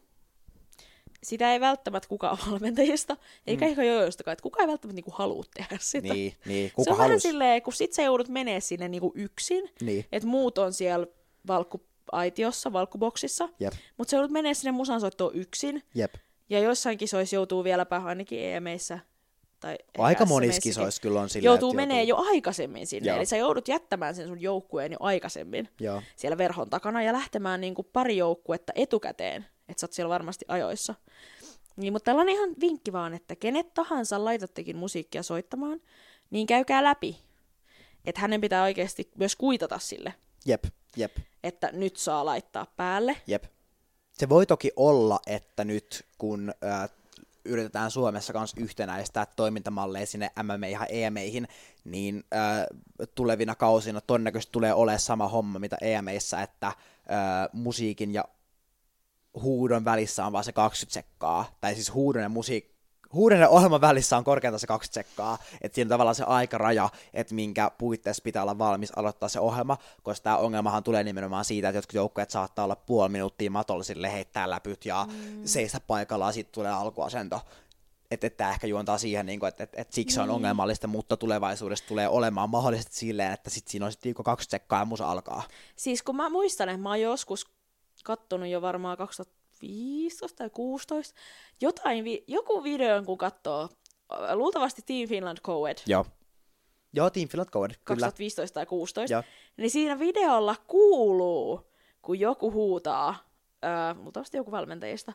sitä ei välttämättä kukaan valmentajista, eikä mm. ehkä jojoistakaan, että kukaan ei välttämättä niinku halua tehdä sitä. Niin, niin, se kuka on vähän halus? silleen, kun sit sä joudut menee sinne niinku yksin, Niin, että muut on siellä valkkuaitiossa, valkkuboksissa, mutta sä joudut menee sinne musansoittoon yksin, jep. ja joissain kisoissa joutuu vieläpä ainakin EMeissä, tai Aika monissa kisoissa kyllä on silleen, joutuu menee jo aikaisemmin sinne, Joo. eli sä joudut jättämään sen sun joukkueen jo aikaisemmin Joo, siellä verhon takana ja lähtemään niin kuin pari joukkuetta etukäteen, että sä oot siellä varmasti ajoissa. Niin, mutta tällainen ihan vinkki vaan, että kenet tahansa laitattekin musiikkia soittamaan, niin käykää läpi. Että hänen pitää oikeasti myös kuitata sille, jep, jep, että nyt saa laittaa päälle. jep. Se voi toki olla, että nyt kun äh, yritetään Suomessa kanssa yhtenäistää toimintamalleja sinne MMA ja EMEihin, niin äh, tulevina kausina todennäköisesti tulee olemaan sama homma, mitä EMEissä, että äh, musiikin ja huudon välissä on vaan se 20 sekkaa, tai siis huudon ja musiik Huudon ja ohjelman välissä on korkeintaan se 20 sekkaa, että siinä on tavallaan se aikaraja, että minkä puitteissa pitää olla valmis aloittaa se ohjelma, koska tämä ongelmahan tulee nimenomaan siitä, että jotkut joukkueet saattaa olla puoli minuuttia matolla sille heittää läpyt ja mm. seistä paikallaan, sitten tulee alkuasento. Että et tämä ehkä juontaa siihen, niin että et, et siksi se on ongelmallista, mutta tulevaisuudessa tulee olemaan mahdollisesti silleen, että sitten siinä on sitten 20 sekkaa ja musa alkaa. Siis kun mä muistan, että mä oon joskus kattonut jo varmaan 2015 tai 16, jotain, vi- joku videon kun katsoo, luultavasti Team Finland Coed, Joo. Joo, Team Finland Code, kyllä. 2015 tai 16, Joo. niin siinä videolla kuuluu, kun joku huutaa, öö, luultavasti joku valmentajista,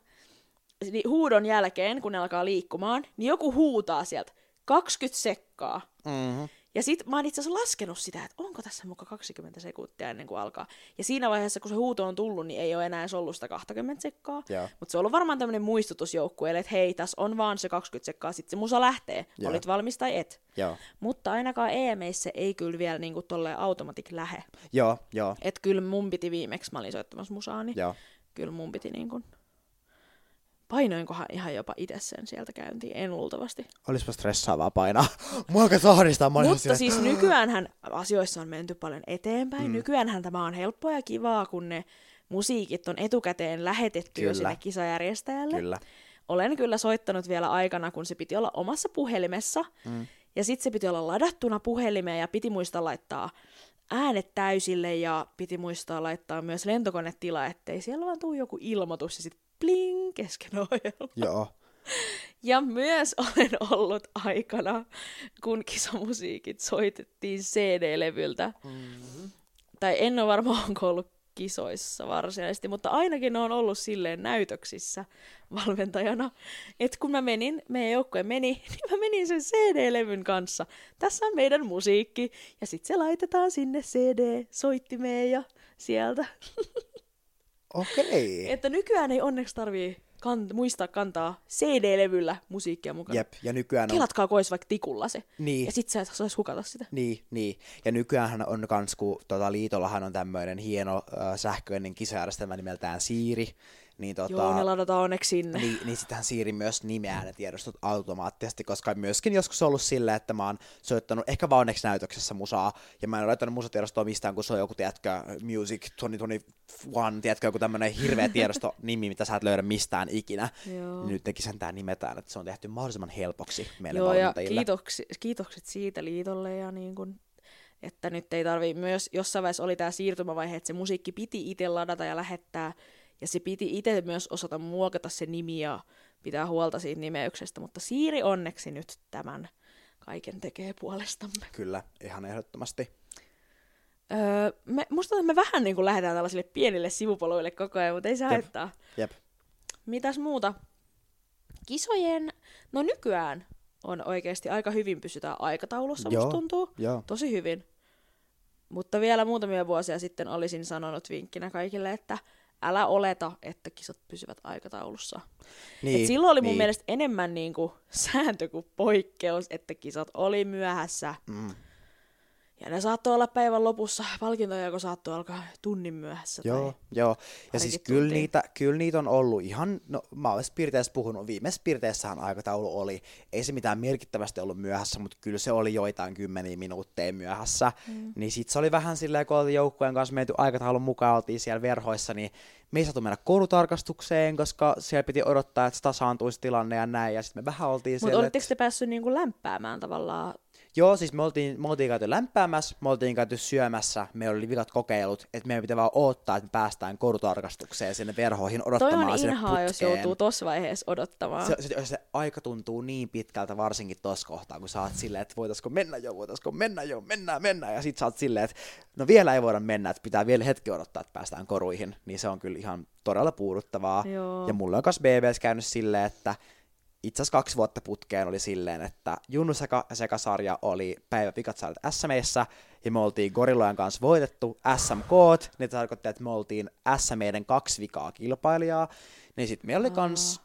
niin huudon jälkeen, kun ne alkaa liikkumaan, niin joku huutaa sieltä 20 sekkaa. Mm-hmm. Ja sit mä oon itse asiassa laskenut sitä, että onko tässä muka 20 sekuntia ennen kuin alkaa. Ja siinä vaiheessa, kun se huuto on tullut, niin ei ole enää edes ollut sitä 20 sekkaa. Mutta se on ollut varmaan tämmöinen muistutus joukkueelle, että hei, tässä on vaan se 20 sekkaa, sitten se musa lähtee. Joo. Olit valmis tai et. Joo. Mutta ainakaan EMEissä ei kyllä vielä niinku tolleen automatic lähe. Joo, joo, Et kyllä mun piti viimeksi, mä olin soittamassa musaa, niin joo. kyllä mun piti niinku... Painoinkohan ihan jopa itse sen sieltä käyntiin, en luultavasti. Olispa stressaavaa painaa. Mua alkaa olin Mutta silleen, siis nykyäänhän asioissa on menty paljon eteenpäin. Mm. Nykyäänhän tämä on helppoa ja kivaa, kun ne musiikit on etukäteen lähetetty jo Kyllä. sinne kisajärjestäjälle. Kyllä. Olen kyllä soittanut vielä aikana, kun se piti olla omassa puhelimessa. Mm. Ja sitten se piti olla ladattuna puhelimeen ja piti muistaa laittaa äänet täysille ja piti muistaa laittaa myös lentokonetila, ettei siellä vaan tuu joku ilmoitus ja sitten bling kesken ohjelma. Joo. Ja myös olen ollut aikana, kun kisamusiikit soitettiin CD-levyltä. Mm-hmm. Tai en ole varmaan onko ollut kisoissa varsinaisesti, mutta ainakin on ollut silleen näytöksissä valmentajana, että kun mä menin, meidän joukkue meni, niin mä menin sen CD-levyn kanssa. Tässä on meidän musiikki, ja sitten se laitetaan sinne CD-soittimeen ja sieltä. Okei. Että nykyään ei onneksi tarvii kant- muistaa kantaa CD-levyllä musiikkia mukaan. Jep, ja nykyään on... Kelatkaa kois vaikka tikulla se. Niin. Ja sit sä et saisi hukata sitä. Niin, niin. Ja nykyään on kans, kun tota, liitollahan on tämmöinen hieno äh, sähköinen kisajärjestelmä nimeltään Siiri, niin tota, Joo, ne ladataan onneksi sinne. Niin, niin sitähän Siiri myös nimeää ne tiedostot automaattisesti, koska myöskin joskus on ollut silleen, että mä oon soittanut ehkä vaan onneksi näytöksessä musaa, ja mä en ole laittanut musatiedostoa mistään, kun se on joku, tiedätkö, Music 2021, tiedätkö, joku tämmönen hirveä tiedosto nimi, mitä sä et löydä mistään ikinä. Joo. Niin nyt tekin sen tää nimetään, että se on tehty mahdollisimman helpoksi meille Joo, ja kiitoksi, kiitokset siitä liitolle ja niin kun, että nyt ei tarvi myös, jossain vaiheessa oli tämä siirtymävaihe, että se musiikki piti itse ladata ja lähettää, ja se piti itse myös osata muokata se nimi ja pitää huolta siitä nimeyksestä, mutta Siiri onneksi nyt tämän kaiken tekee puolestamme. Kyllä, ihan ehdottomasti. Öö, me, musta me vähän niin kuin lähdetään tällaisille pienille sivupoluille koko ajan, mutta ei se Jep. haittaa. Jep. Mitäs muuta? Kisojen, no nykyään on oikeasti aika hyvin pysytään aikataulussa, Joo, musta tuntuu. Joo. Tosi hyvin. Mutta vielä muutamia vuosia sitten olisin sanonut vinkkinä kaikille, että älä oleta, että kisat pysyvät aikataulussa. Niin, Et silloin oli mun niin. mielestä enemmän niinku sääntö kuin poikkeus, että kisat oli myöhässä. Mm. Ja ne saattoi olla päivän lopussa, palkintojako saattoi alkaa tunnin myöhässä. Joo, Tai... joo. Ja siis kyllä niitä, kyllä niitä on ollut ihan, no mä olen piirteessä puhunut, viimeisessä piirteessähän aikataulu oli, ei se mitään merkittävästi ollut myöhässä, mutta kyllä se oli joitain kymmeniä minuutteja myöhässä. Mm. Niin sit se oli vähän silleen, kun oltiin joukkueen kanssa menty aikataulun mukaan, oltiin siellä verhoissa, niin me ei saatu mennä koulutarkastukseen, koska siellä piti odottaa, että se tasaantuisi tilanne ja näin, ja sitten me vähän oltiin Mutta siellä, olitteko te päässyt niinku lämpäämään tavallaan? Joo, siis me oltiin, me oltiin käyty lämpäämässä, me oltiin käyty syömässä, meillä oli vikat kokeilut, että meidän pitää vaan odottaa, että me päästään koulutarkastukseen sinne verhoihin Toi odottamaan on sinne inhaa, jos putkeen. joutuu tossa vaiheessa odottamaan. Se, se, se, aika tuntuu niin pitkältä varsinkin tuossa kohtaa, kun sä oot silleen, että voitaisko mennä jo, voitaisko mennä jo, mennään, mennään, ja sit sä oot silleen, että no vielä ei voida mennä, että pitää vielä hetki odottaa, että päästään koruihin, niin se on kyllä ihan todella puuduttavaa. Joo. Ja mulla on myös BBS käynyt silleen, että itse asiassa kaksi vuotta putkeen oli silleen, että Junnu Seka, Sekasarja oli päivä pikatsaalit SMEissä, ja me oltiin Gorillojen kanssa voitettu SMK, niin se tarkoitti, että me oltiin SMEiden kaksi vikaa kilpailijaa, niin sitten meillä oli kans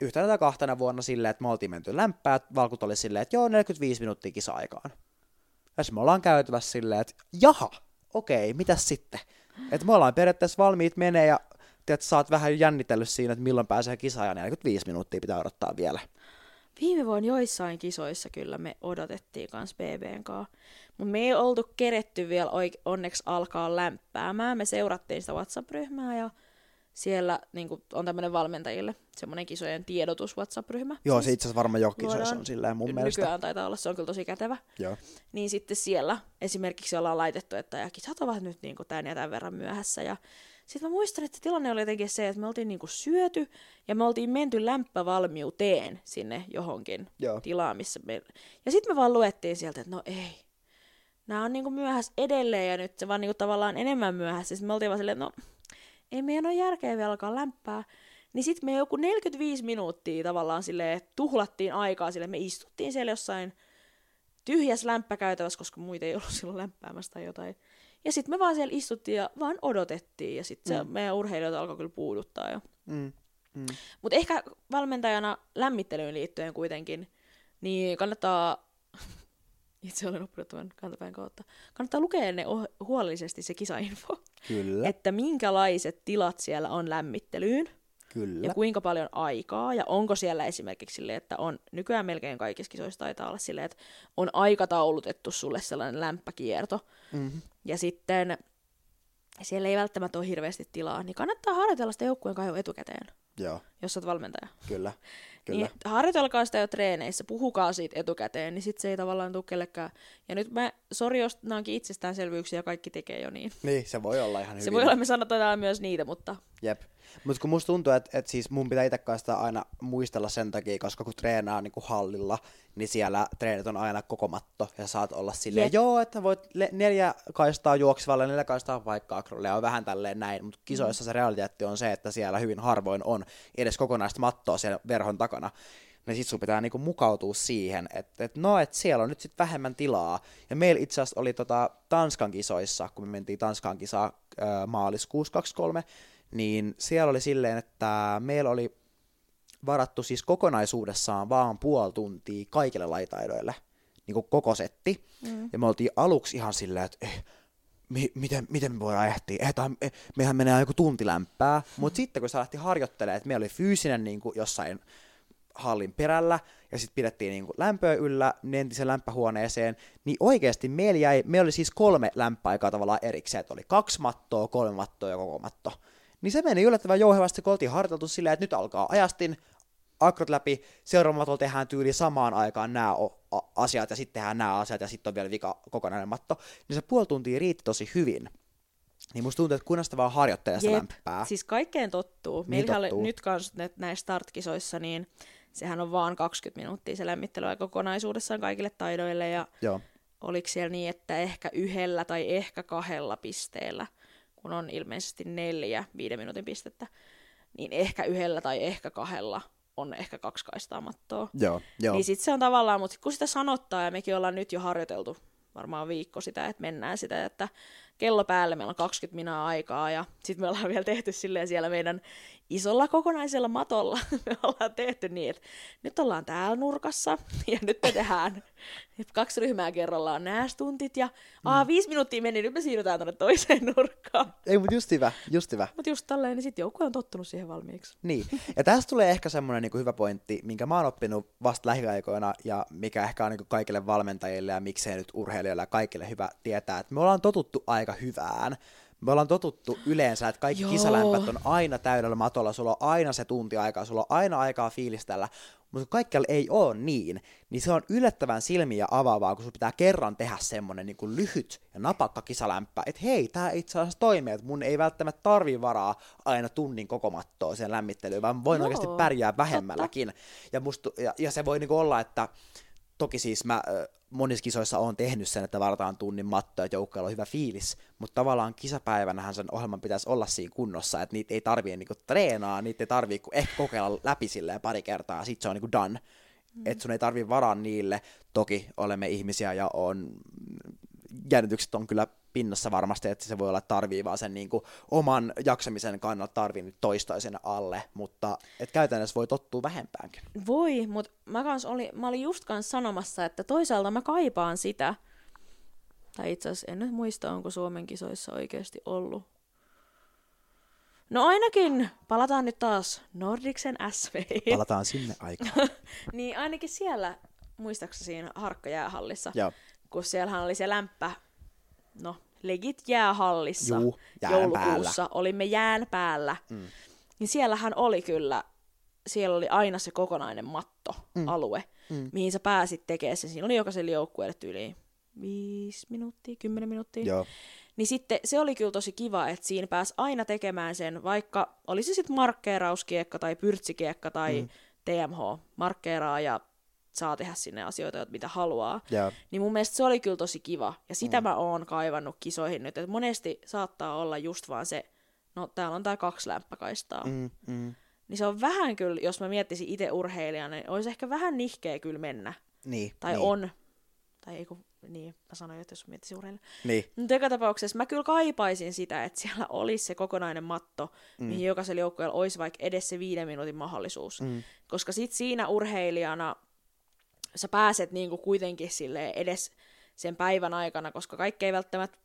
yhtenä tai kahtena vuonna silleen, että me oltiin menty lämpää, Valkut oli silleen, että joo, 45 minuuttia kisa-aikaan. Ja sitten me ollaan käytävässä silleen, että jaha, okei, mitäs sitten? Että me ollaan periaatteessa valmiit menee ja tiedät, sä oot vähän jännitellyt siinä, että milloin pääsee kisaan ja 45 minuuttia pitää odottaa vielä. Viime vuonna joissain kisoissa kyllä me odotettiin kans BBn kanssa. Mutta me ei oltu keretty vielä oike- onneksi alkaa lämpäämään. Me seurattiin sitä WhatsApp-ryhmää ja siellä niin on tämmöinen valmentajille semmoinen kisojen tiedotus WhatsApp-ryhmä. Joo, Siis se itse asiassa varmaan se luodaan. on silleen mun Nykyään mielestä. taitaa olla, se on kyllä tosi kätevä. Joo. Niin sitten siellä esimerkiksi ollaan laitettu, että ja kisat ovat nyt niin tämän ja tämän verran myöhässä. Ja sitten mä muistan, että tilanne oli jotenkin se, että me oltiin niin syöty ja me oltiin menty lämpövalmiuteen sinne johonkin Joo. tilaan, missä me... Ja sitten me vaan luettiin sieltä, että no ei, nämä on niinku myöhässä edelleen ja nyt se vaan niinku tavallaan enemmän myöhässä. Sitten me oltiin vaan silleen, että no ei meidän ole järkeä vielä alkaa lämpää. Niin sitten me joku 45 minuuttia tavallaan sille tuhlattiin aikaa sille, me istuttiin siellä jossain tyhjässä lämpökäytävässä, koska muita ei ollut silloin lämpäämässä tai jotain. Ja sitten me vaan siellä istuttiin ja vaan odotettiin ja sitten se Mm. meidän urheilijoita alkoi kyllä puuduttaa jo. Mm. Mm. Mutta ehkä valmentajana lämmittelyyn liittyen kuitenkin, niin kannattaa, itse olen oppinut tämän kantapään kautta, kannattaa lukea ne oh- huolellisesti se kisainfo, Kyllä, että minkälaiset tilat siellä on lämmittelyyn kyllä. ja kuinka paljon aikaa, ja onko siellä esimerkiksi silleen, että on, nykyään melkein kaikissa kisoissa taitaa olla silleen, että on aikataulutettu sulle sellainen lämpäkierto, Mm-hmm. Ja sitten siellä ei välttämättä ole hirveästi tilaa, niin kannattaa harjoitella sitä joukkueen jo etukäteen, Joo, jos olet valmentaja. kyllä. Kyllä. Niin, harjoitelkaa sitä jo treeneissä, puhukaa siitä etukäteen, niin sit se ei tavallaan tule kellekään. Ja nyt mä, sori jos nämä onkin itsestäänselvyyksiä ja kaikki tekee jo niin. Niin, se voi olla ihan hyvin. Se voi olla, me sanotaan myös niitä, mutta Jep. Mutta kun musta tuntuu, että et siis mun pitää itse sitä aina muistella sen takia, koska kun treenaa niinku hallilla, niin siellä treenit on aina koko matto, ja saat olla silleen, Jep. joo, että voit le- neljä kaistaa juoksevalle, neljä kaistaa vaikka akrolle, ja on vähän tälleen näin, mutta kisoissa se realiteetti on se, että siellä hyvin harvoin on edes kokonaista mattoa siellä verhon takana, niin sit sun pitää niinku mukautua siihen, että et no, että siellä on nyt sit vähemmän tilaa. Ja meillä itse asiassa oli tota Tanskan kisoissa, kun me mentiin Tanskan kisaa maaliskuussa 23, niin siellä oli silleen, että meillä oli varattu siis kokonaisuudessaan vaan puoli tuntia kaikille laitaidoille, niin kuin koko setti. Mm. Ja me oltiin aluksi ihan silleen, että eh, mi- miten, miten me voidaan ehtiä, eh, tai, eh, mehän menee joku tunti lämpää. Mutta sitten kun se lähti harjoittelemaan, että meillä oli fyysinen niin kuin jossain hallin perällä, ja sitten pidettiin niin kuin lämpöä yllä entisen lämpöhuoneeseen, niin oikeasti meillä jäi, meillä oli siis kolme lämpöaikaa tavallaan erikseen, että oli kaksi mattoa, kolme mattoa ja koko matto. Niin se meni yllättävän jouhevasti, kun oltiin harjoiteltu silleen, että nyt alkaa ajastin, akrot läpi, seuraavalla matolla tehdään tyyli samaan aikaan nämä asiat, ja sitten tehdään nämä asiat, ja sitten on vielä vika kokonainen matto, niin se puoli tuntia riitti tosi hyvin. Niin musta tuntuu, että kunnosta vaan harjoittelee sitä Jep. lämpää. Siis kaikkeen tottuu. Niin Meillä oli nyt kans nä- näissä startkisoissa, niin sehän on vaan 20 minuuttia se lämmittely kokonaisuudessaan kaikille taidoille. Ja Joo. oliko siellä niin, että ehkä yhdellä tai ehkä kahdella pisteellä, kun on ilmeisesti neljä viiden minuutin pistettä, niin ehkä yhdellä tai ehkä kahdella on ehkä kaksi kaistaa mattoa. Joo, joo. Niin sit se on tavallaan, mutta kun sitä sanottaa, ja mekin ollaan nyt jo harjoiteltu varmaan viikko sitä, että mennään sitä, että kello päälle meillä on 20 minaa aikaa, ja sitten me ollaan vielä tehty silleen siellä meidän isolla kokonaisella matolla, me ollaan tehty niin, että nyt ollaan täällä nurkassa, ja nyt me tehdään kaksi ryhmää kerrallaan nämä stuntit, ja aa, viisi minuuttia meni, nyt me siirrytään tuonne toiseen nurkkaan. Ei, mutta just hyvä, just hyvä. Mutta just tälleen, niin sitten joukkue on tottunut siihen valmiiksi. Niin, ja tästä tulee ehkä semmoinen niin hyvä pointti, minkä mä oon oppinut vasta lähiaikoina, ja mikä ehkä on niin kaikille valmentajille ja miksei nyt urheilijoille ja kaikille hyvä tietää, että me ollaan totuttu aika hyvään. Me ollaan totuttu yleensä, että kaikki Joo. kisalämpät on aina täydellä matolla, sulla on aina se tunti aikaa, sulla on aina aikaa fiilistellä, mutta kun kaikkialla ei ole niin, niin se on yllättävän silmiä avaavaa, kun sun pitää kerran tehdä semmonen niin kuin lyhyt ja napakka kisalämpä, että hei, tämä itse asiassa toimii, että mun ei välttämättä tarvii varaa aina tunnin koko mattoa sen lämmittelyyn, vaan voin Joo, oikeasti pärjää vähemmälläkin. Ja, musta, ja, ja se voi niinku olla, että toki siis mä monissa kisoissa on tehnyt sen, että varataan tunnin matto, että joukkueella on hyvä fiilis, mutta tavallaan kisapäivänähän sen ohjelman pitäisi olla siinä kunnossa, että niitä ei tarvii niinku treenaa, niitä ei tarvii kuin ehkä kokeilla läpi silleen pari kertaa, sit se on niinku done. Mm. Että sun ei tarvii varaa niille, toki olemme ihmisiä ja on jännitykset on kyllä pinnassa varmasti, että se voi olla, että tarvii vaan sen niin kuin, oman jaksamisen kannalta tarvii nyt toistaisen alle, mutta et käytännössä voi tottua vähempäänkin. Voi, mutta mä, kans oli, mä olin just kans sanomassa, että toisaalta mä kaipaan sitä, tai itse asiassa en nyt muista, onko Suomen kisoissa oikeasti ollut. No ainakin, palataan nyt taas Nordiksen SV. Palataan sinne aikaan. niin ainakin siellä, muistaakseni siinä Harkkajäähallissa, Joo. kun siellähän oli se lämpä, no legit jäähallissa Juu, jään joulukuussa, päällä. olimme jään päällä, mm. niin siellähän oli kyllä, siellä oli aina se kokonainen mattoalue, mm. mihin sä pääsit tekemään sen. Siinä oli jokaiselle joukkueelle tyyliin viisi minuuttia, kymmenen minuuttia. Joo. Niin sitten se oli kyllä tosi kiva, että siinä pääsi aina tekemään sen, vaikka oli se sitten markkeerauskiekka tai pyrtsikiekka tai mm. TMH, markkeeraa ja saa tehdä sinne asioita, mitä haluaa. Joo. Niin mun mielestä se oli kyllä tosi kiva. Ja sitä mm. mä oon kaivannut kisoihin nyt. Että monesti saattaa olla just vaan se, no täällä on tää kaksi lämpökaistaa. Mm. Mm, mm. Niin se on vähän kyllä, jos mä miettisin itse urheilijana, niin olisi ehkä vähän nihkeä kyllä mennä. Niin. Tai niin. on. Tai ei kun, niin, mä sanoin, että jos miettisin urheilijana. Niin. Mutta joka tapauksessa mä kyllä kaipaisin sitä, että siellä olisi se kokonainen matto, mm. mihin jokaisella joukkueella olisi vaikka edes se viiden minuutin mahdollisuus. Mm. Koska sit siinä urheilijana sä pääset niinku kuitenkin sille edes sen päivän aikana, koska kaikki ei välttämättä,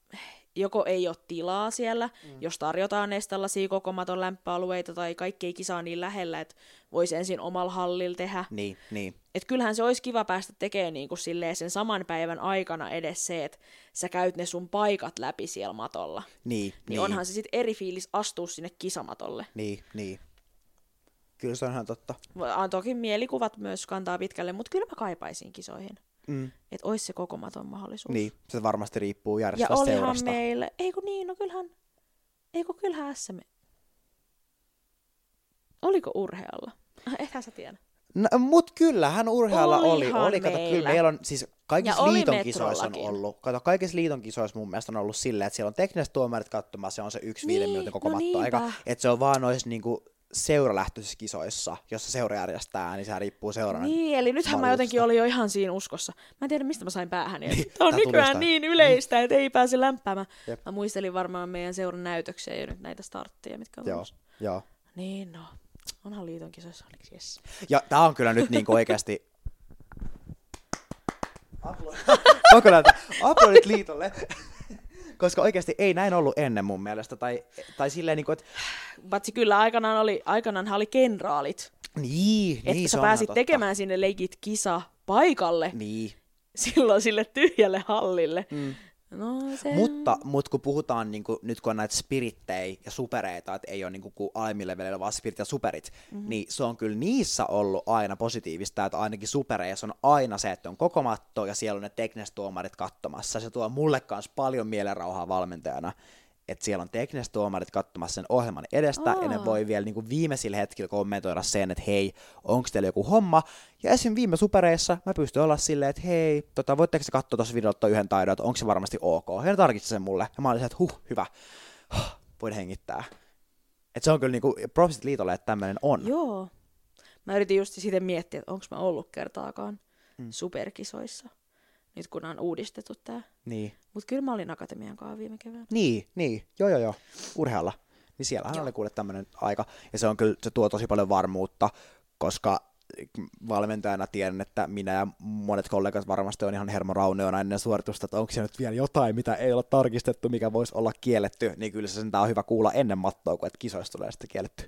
joko ei ole tilaa siellä, mm. jos tarjotaan edes tällaisia koko maton lämpöalueita, tai kaikki ei kisaa niin lähellä, että voisi ensin omalla hallilla tehdä. Niin, niin. Et kyllähän se olisi kiva päästä tekemään niinku silleen sen saman päivän aikana edes se, että sä käyt ne sun paikat läpi siellä matolla. Niin, Niin, onhan se sitten eri fiilis astua sinne kisamatolle. Niin, niin. Kyllä se on ihan totta. Toki mielikuvat myös kantaa pitkälle, mutta kyllä mä kaipaisin kisoihin. Mm. Että olisi se kokomaton mahdollisuus. Niin, se varmasti riippuu Ja järjestävästä olihan seurasta. meillä, ei kun niin, no kyllähän, ei kun kyllähän SM. Oliko urhealla? Ethän sä tiedä. No, mut kyllähän urhealla oli. Oli kato, meillä. kyllä meillä on, siis kaikissa Ja liiton kisoissa on ollut, kato, kaikissa liiton kisoissa mun mielestä on ollut silleen, että siellä on tekniset tuomarit katsomassa, se on se yksi Niin, viiden minuutin koko no mattoaika. Että se on vaan noissa niinku seuralähtöisissä kisoissa, jossa seura järjestää, niin se riippuu seuran. Niin, eli nythän mä jotenkin olin jo ihan siinä uskossa. Mä en tiedä, mistä mä sain päähän. Niin, Niin, Tämä on nykyään jostain. niin yleistä, että ei pääse lämpäämään. Jep. Mä muistelin varmaan meidän seuran näytöksiä ja nyt näitä startteja, mitkä on Joo, joo. Niin, no. Onhan liiton kisoissa onneksi, yes. Ja tää on kyllä nyt niinku. Onko näitä? Aplodit liitolle. Koska oikeasti ei näin ollut ennen mun mielestä. Tai, tai silleen niinku, että Patsi kyllä aikanaan oli, aikanaanhan oli kenraalit. niin, Että niin sä se pääsit totta. tekemään sinne leikit kisa paikalle Niin. silloin sille tyhjälle hallille. Mm. No se Mutta, mut kun puhutaan niinku, nyt kun on näitä spirittejä ja supereita, että ei ole niinku kuin levelillä vaan spirit ja superit, mm-hmm. niin se on kyllä niissä ollut aina positiivista, että ainakin supereissa on aina se, että on koko matto ja siellä on ne tekniset tuomarit katsomassa. Se tuo mulle kanssa paljon mielenrauhaa valmentajana, että siellä on tekniset tuomarit katsomassa sen ohjelman edestä, ja ne Aa. voi vielä niinku viimeisillä hetkillä kommentoida sen, että hei, onko teillä joku homma. Ja esim. viime supereissa mä pystyn olla silleen, että hei, tota, voitteko se katsoa tuossa videolta yhden taidon, että onko se varmasti ok. Ja ne tarkitsi sen mulle, ja mä olin että huh, hyvä, huh, voin hengittää. Et se on kyllä niinku, profisit liitolle, että tämmöinen on. Joo. Mä yritin just sitten miettiä, että onko mä ollut kertaakaan mm. superkisoissa. Nyt kun on uudistettu tää. Niin, Mut kyllä mä olin Akatemian kanssa viime keväänä. niin, niin, joo joo joo, urhealla. Niin siellähän Joo. oli kuule tämmöinen aika, ja se on kyllä, se tuo tosi paljon varmuutta, koska valmentajana tiedän, että minä ja monet kollegat varmasti on ihan hermorauneona ennen suoritusta, että onko se nyt vielä jotain, mitä ei ole tarkistettu, mikä voisi olla kielletty, niin kyllä se sentään on hyvä kuulla ennen mattoa, kun et kisoista tulee sitten kielletty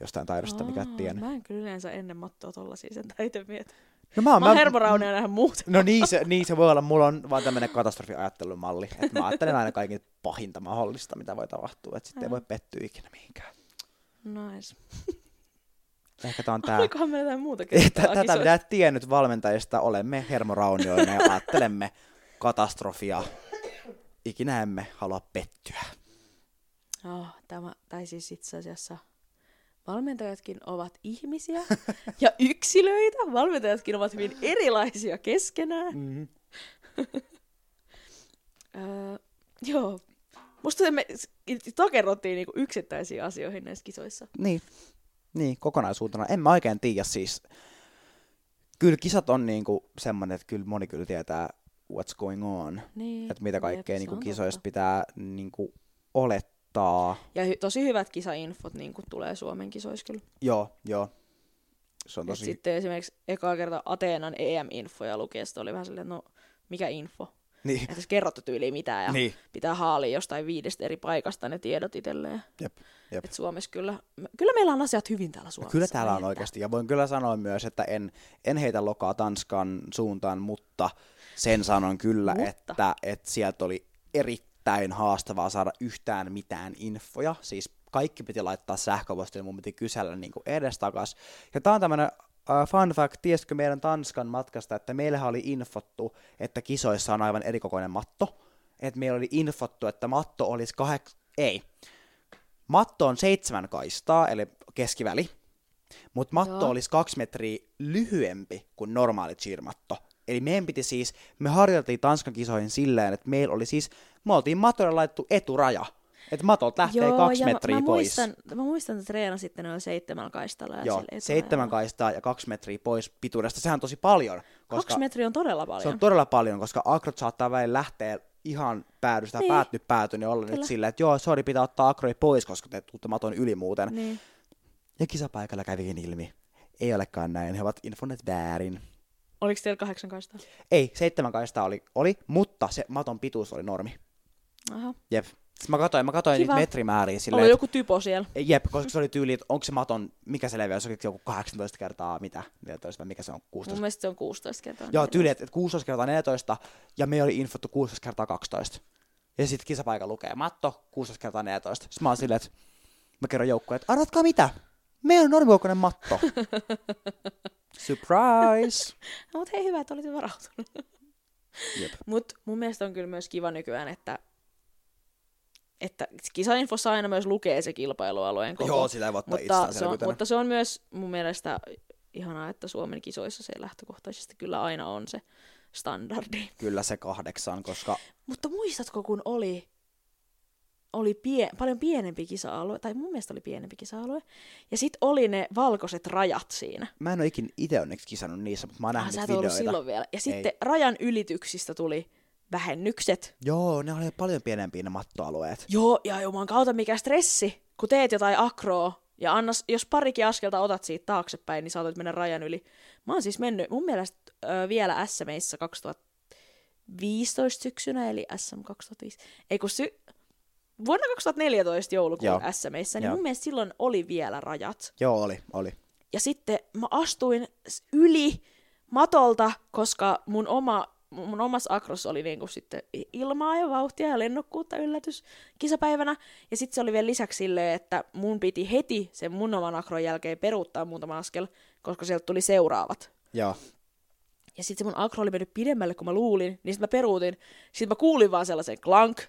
jostain taidosta, mikä tiennyt. Mä en kyllä yleensä ennen mattoa tollasia sen mieti. No mä, oon- Mä oon hermoraunia nähdä muuten. No niin se, niin se voi olla, mulla on vaan tämmöinen katastrofiajattelumalli, että mä ajattelen aina kaiken pahinta mahdollista, mitä voi tapahtua, että sitten ei voi pettyä ikinä mihinkään. Nice. Ehkä tää on tää. Olikohan meillä jotain muuta kertaa Tätä et tiennyt valmentajista, olemme hermoraunioina ja ajattelemme katastrofia. Ikinä emme halua pettyä. Oh, tämä, tai siis itse asiassa valmentajatkin ovat ihmisiä ja yksilöitä. Valmentajatkin ovat hyvin erilaisia keskenään. Mm-hmm. Öö, joo. Musta me takerrottiin niinku yksittäisiin asioihin näissä kisoissa. Niin. niin, kokonaisuutena. En mä oikein tiedä siis. Kyllä kisat on niinku semmonen, että kyllä moni kyllä tietää what's going on. Niin, Että mitä kaikkea jep, niinku kisoista pitää niinku olettaa. Ja hy- tosi hyvät kisainfot niin tulee Suomen kisoissa kyllä. Joo, joo. Se on Et tosi... sitten esimerkiksi ekaa kertaa Ateenan EM-infoja lukiessa oli vähän silleen, no mikä info? Niin. Ei tässä kerrottu tyyliin mitään ja Niin. pitää haalia jostain viidestä eri paikasta ne tiedot itselleen. Jep, jep. Et Suomessa kyllä, kyllä meillä on asiat hyvin täällä Suomessa. Kyllä täällä on Että- oikeasti. Ja voin kyllä sanoa myös, että en, en heitä lokaa Tanskan suuntaan, mutta sen sanon kyllä, Mutta. että, että sieltä oli erittäin haastavaa saada yhtään mitään infoja. Siis kaikki piti laittaa sähköpostille, mun piti kysellä niin edestakas. Ja tää on tämmönen uh, fun fact, tiesitkö meidän Tanskan matkasta, että meillähän oli infottu, että kisoissa on aivan erikokoinen matto. Että meillä oli infottu, että matto olisi kaheks... Ei. Matto on seitsemän kaistaa, eli keskiväli. Mutta matto Joo. olisi kaksi metriä lyhyempi kuin normaali cheermatto. Eli meidän piti siis, me harjoiteltiin Tanskan kisoihin silleen, että meillä oli siis, me oltiin matolle laitettu eturaja. Että matot lähtee Joo, kaksi ja mä- metriä mä, pois. Muistan, mä muistan, että treena sitten noin seitsemän kaistalla. Ja Joo, seitsemän kaistaa ja kaksi metriä pois pituudesta. Sehän on tosi paljon. Koska Kaksi metriä on todella paljon. se on todella paljon, koska akrot saattaa välillä lähteä ihan päädystä Niin. niin. päätty pääty, niin olla Kyllä. nyt silleen, että joo, sori, pitää ottaa akroi pois, koska te tuutte maton yli muuten. Niin. Ja kisapaikalla kävikin ilmi. Ei olekaan näin, he ovat infoneet väärin. Oliko teillä kahdeksan kaistaa? Ei, seitsemän kaistaa oli, oli, mutta se maton pituus oli normi. Aha. Jep. Sitten mä katsoin, mä katsoin Kiva. niitä metrimääriä silleen, Oli joku typo siellä. Jep, koska se oli tyyli, että onko se maton, mikä se leveys, onko se joku 18 kertaa mitä, 14 vai mikä se on, 16 Mun mielestä se on 16 kertaa. Joo, tyyli, että 16 kertaa 14, ja me oli infottu 16 kertaa 12. Ja sitten kisapaikka lukee matto 16 kertaa 14. Sitten mä oon silleen, että mä kerron joukkueen, että arvatkaa mitä? Meillä on normikokoinen matto. Surprise! No, mutta hei, hyvä, että olit varautunut. Jep. Mutta mun mielestä on kyllä myös kiva nykyään, että, että kisainfossa aina myös lukee se kilpailualueen koko. Joo, sillä ei voi ottaa mutta, se on, mutta se on myös mun mielestä ihanaa, että Suomen kisoissa se lähtökohtaisesti kyllä aina on se standardi. Kyllä se kahdeksan, koska Mutta muistatko, kun oli, oli pie, paljon pienempi kisa-alue, tai mun mielestä oli pienempi kisa-alue, ja sitten oli ne valkoiset rajat siinä. mä en ole ikin itse onneksi kisannut niissä, mutta mä oon Ah, nähnyt sä et videoita. silloin vielä. Ja sitten rajan ylityksistä tuli vähennykset. Joo, ne oli paljon pienempiä ne mattoalueet. Joo, ja juman kautta mikä stressi, kun teet jotain akroa, ja annas, jos parikin askelta otat siitä taaksepäin, niin saatat mennä rajan yli. Mä oon siis mennyt mun mielestä ö, vielä SMeissä 2015 syksynä, eli SM 2005. Ei kun sy- vuonna 2014 joulukuun Joo. SMeissä, niin Joo. mun mielestä silloin oli vielä rajat. Joo, oli, oli. Ja sitten mä astuin yli matolta, koska mun oma mun omassa akrossa oli niinku sitten ilmaa ja vauhtia ja lennokkuutta yllätys kisapäivänä. Ja sitten se oli vielä lisäksi silleen, että mun piti heti sen mun oman akron jälkeen peruuttaa muutama askel, koska sieltä tuli seuraavat. Joo. Ja sitten se mun akro oli mennyt pidemmälle kuin mä luulin, niin sitten mä peruutin. Sitten mä kuulin vaan sellaisen klank,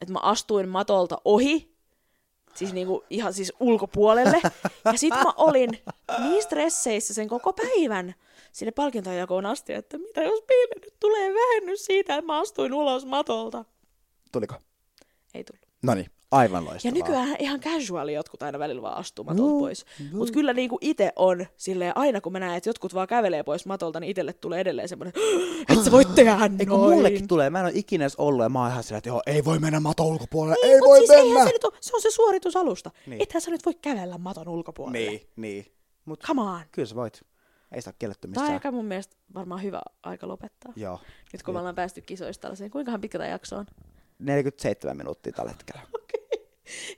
että mä astuin matolta ohi, siis niinku ihan siis ulkopuolelle. Ja sitten mä olin niin stresseissä sen koko päivän sinne palkintojakoon asti, että mitä jos meille nyt tulee vähennys siitä, että mä astuin ulos matolta. Tuliko? Ei tullut. No niin, aivan Ja loistavaa. nykyään ihan casuali jotkut aina välillä vaan astuu matolta Joo, pois. joo. Mutta kyllä niinku itse on silleen, aina kun mä näen, että jotkut vaan kävelee pois matolta, niin itselle tulee edelleen semmoinen, että sä voit tehdä noin. Ei kun mullekin tulee, mä en ole ikinä edes ollut ja mä oon ihan sillä, että joo, ei voi mennä maton ulkopuolelle, Niin, ei voi siis mennä. se nyt ole, se on se suoritusalusta. Niin. Ethän sä nyt voi kävellä maton ulkopuolelle. Niin, niin. Mut Come on. kyllä sä voit. Ei sitä ole kielletty Tämä on missään. aika mun mielestä varmaan hyvä aika lopettaa. Joo. Nyt kun me ollaan päästy kisoista tällaiseen. Kuinkahan pitkä tämä jakso on? 47 minuuttia tällä hetkellä.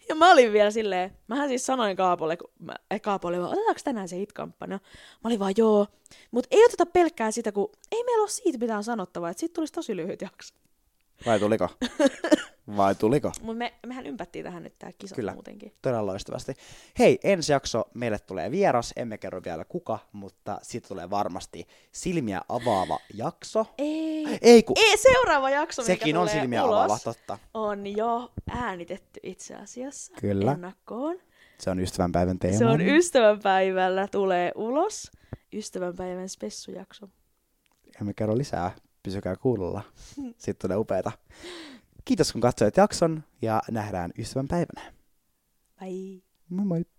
Ja mä olin vielä silleen, mähän siis sanoin Kaapolle, kun mä, eh, Kaapolle vaan, otetaanko tänään se hit-kampanja? Mä olin vaan, joo. Mutta ei oteta pelkkää sitä, kun ei meillä ole siitä mitään sanottavaa, että siitä tulisi tosi lyhyt jakso. Vai tuliko? Vai tuliko? Mutta me, mehän ympättiin tähän nyt tää kisa Kyllä. muutenkin. Todella loistavasti. Hei, ensi jakso meille tulee vieras, emme kerro vielä kuka, mutta siitä tulee varmasti silmiä avaava jakso. Ei. Ei kun, Ei, seuraava jakso, mikä sekin on tulee silmiä ulos, avaava, totta. on jo äänitetty itse asiassa Kyllä. ennakkoon. Se on ystävänpäivän teema. Se on ystävänpäivällä, tulee ulos. Ystävänpäivän spessujakso. Emme kerro lisää, pysykää kuulolla. Sitten tulee upeeta. Kiitos kun katsoit jakson ja nähdään ystävänpäivänä. Bye. Moi moi!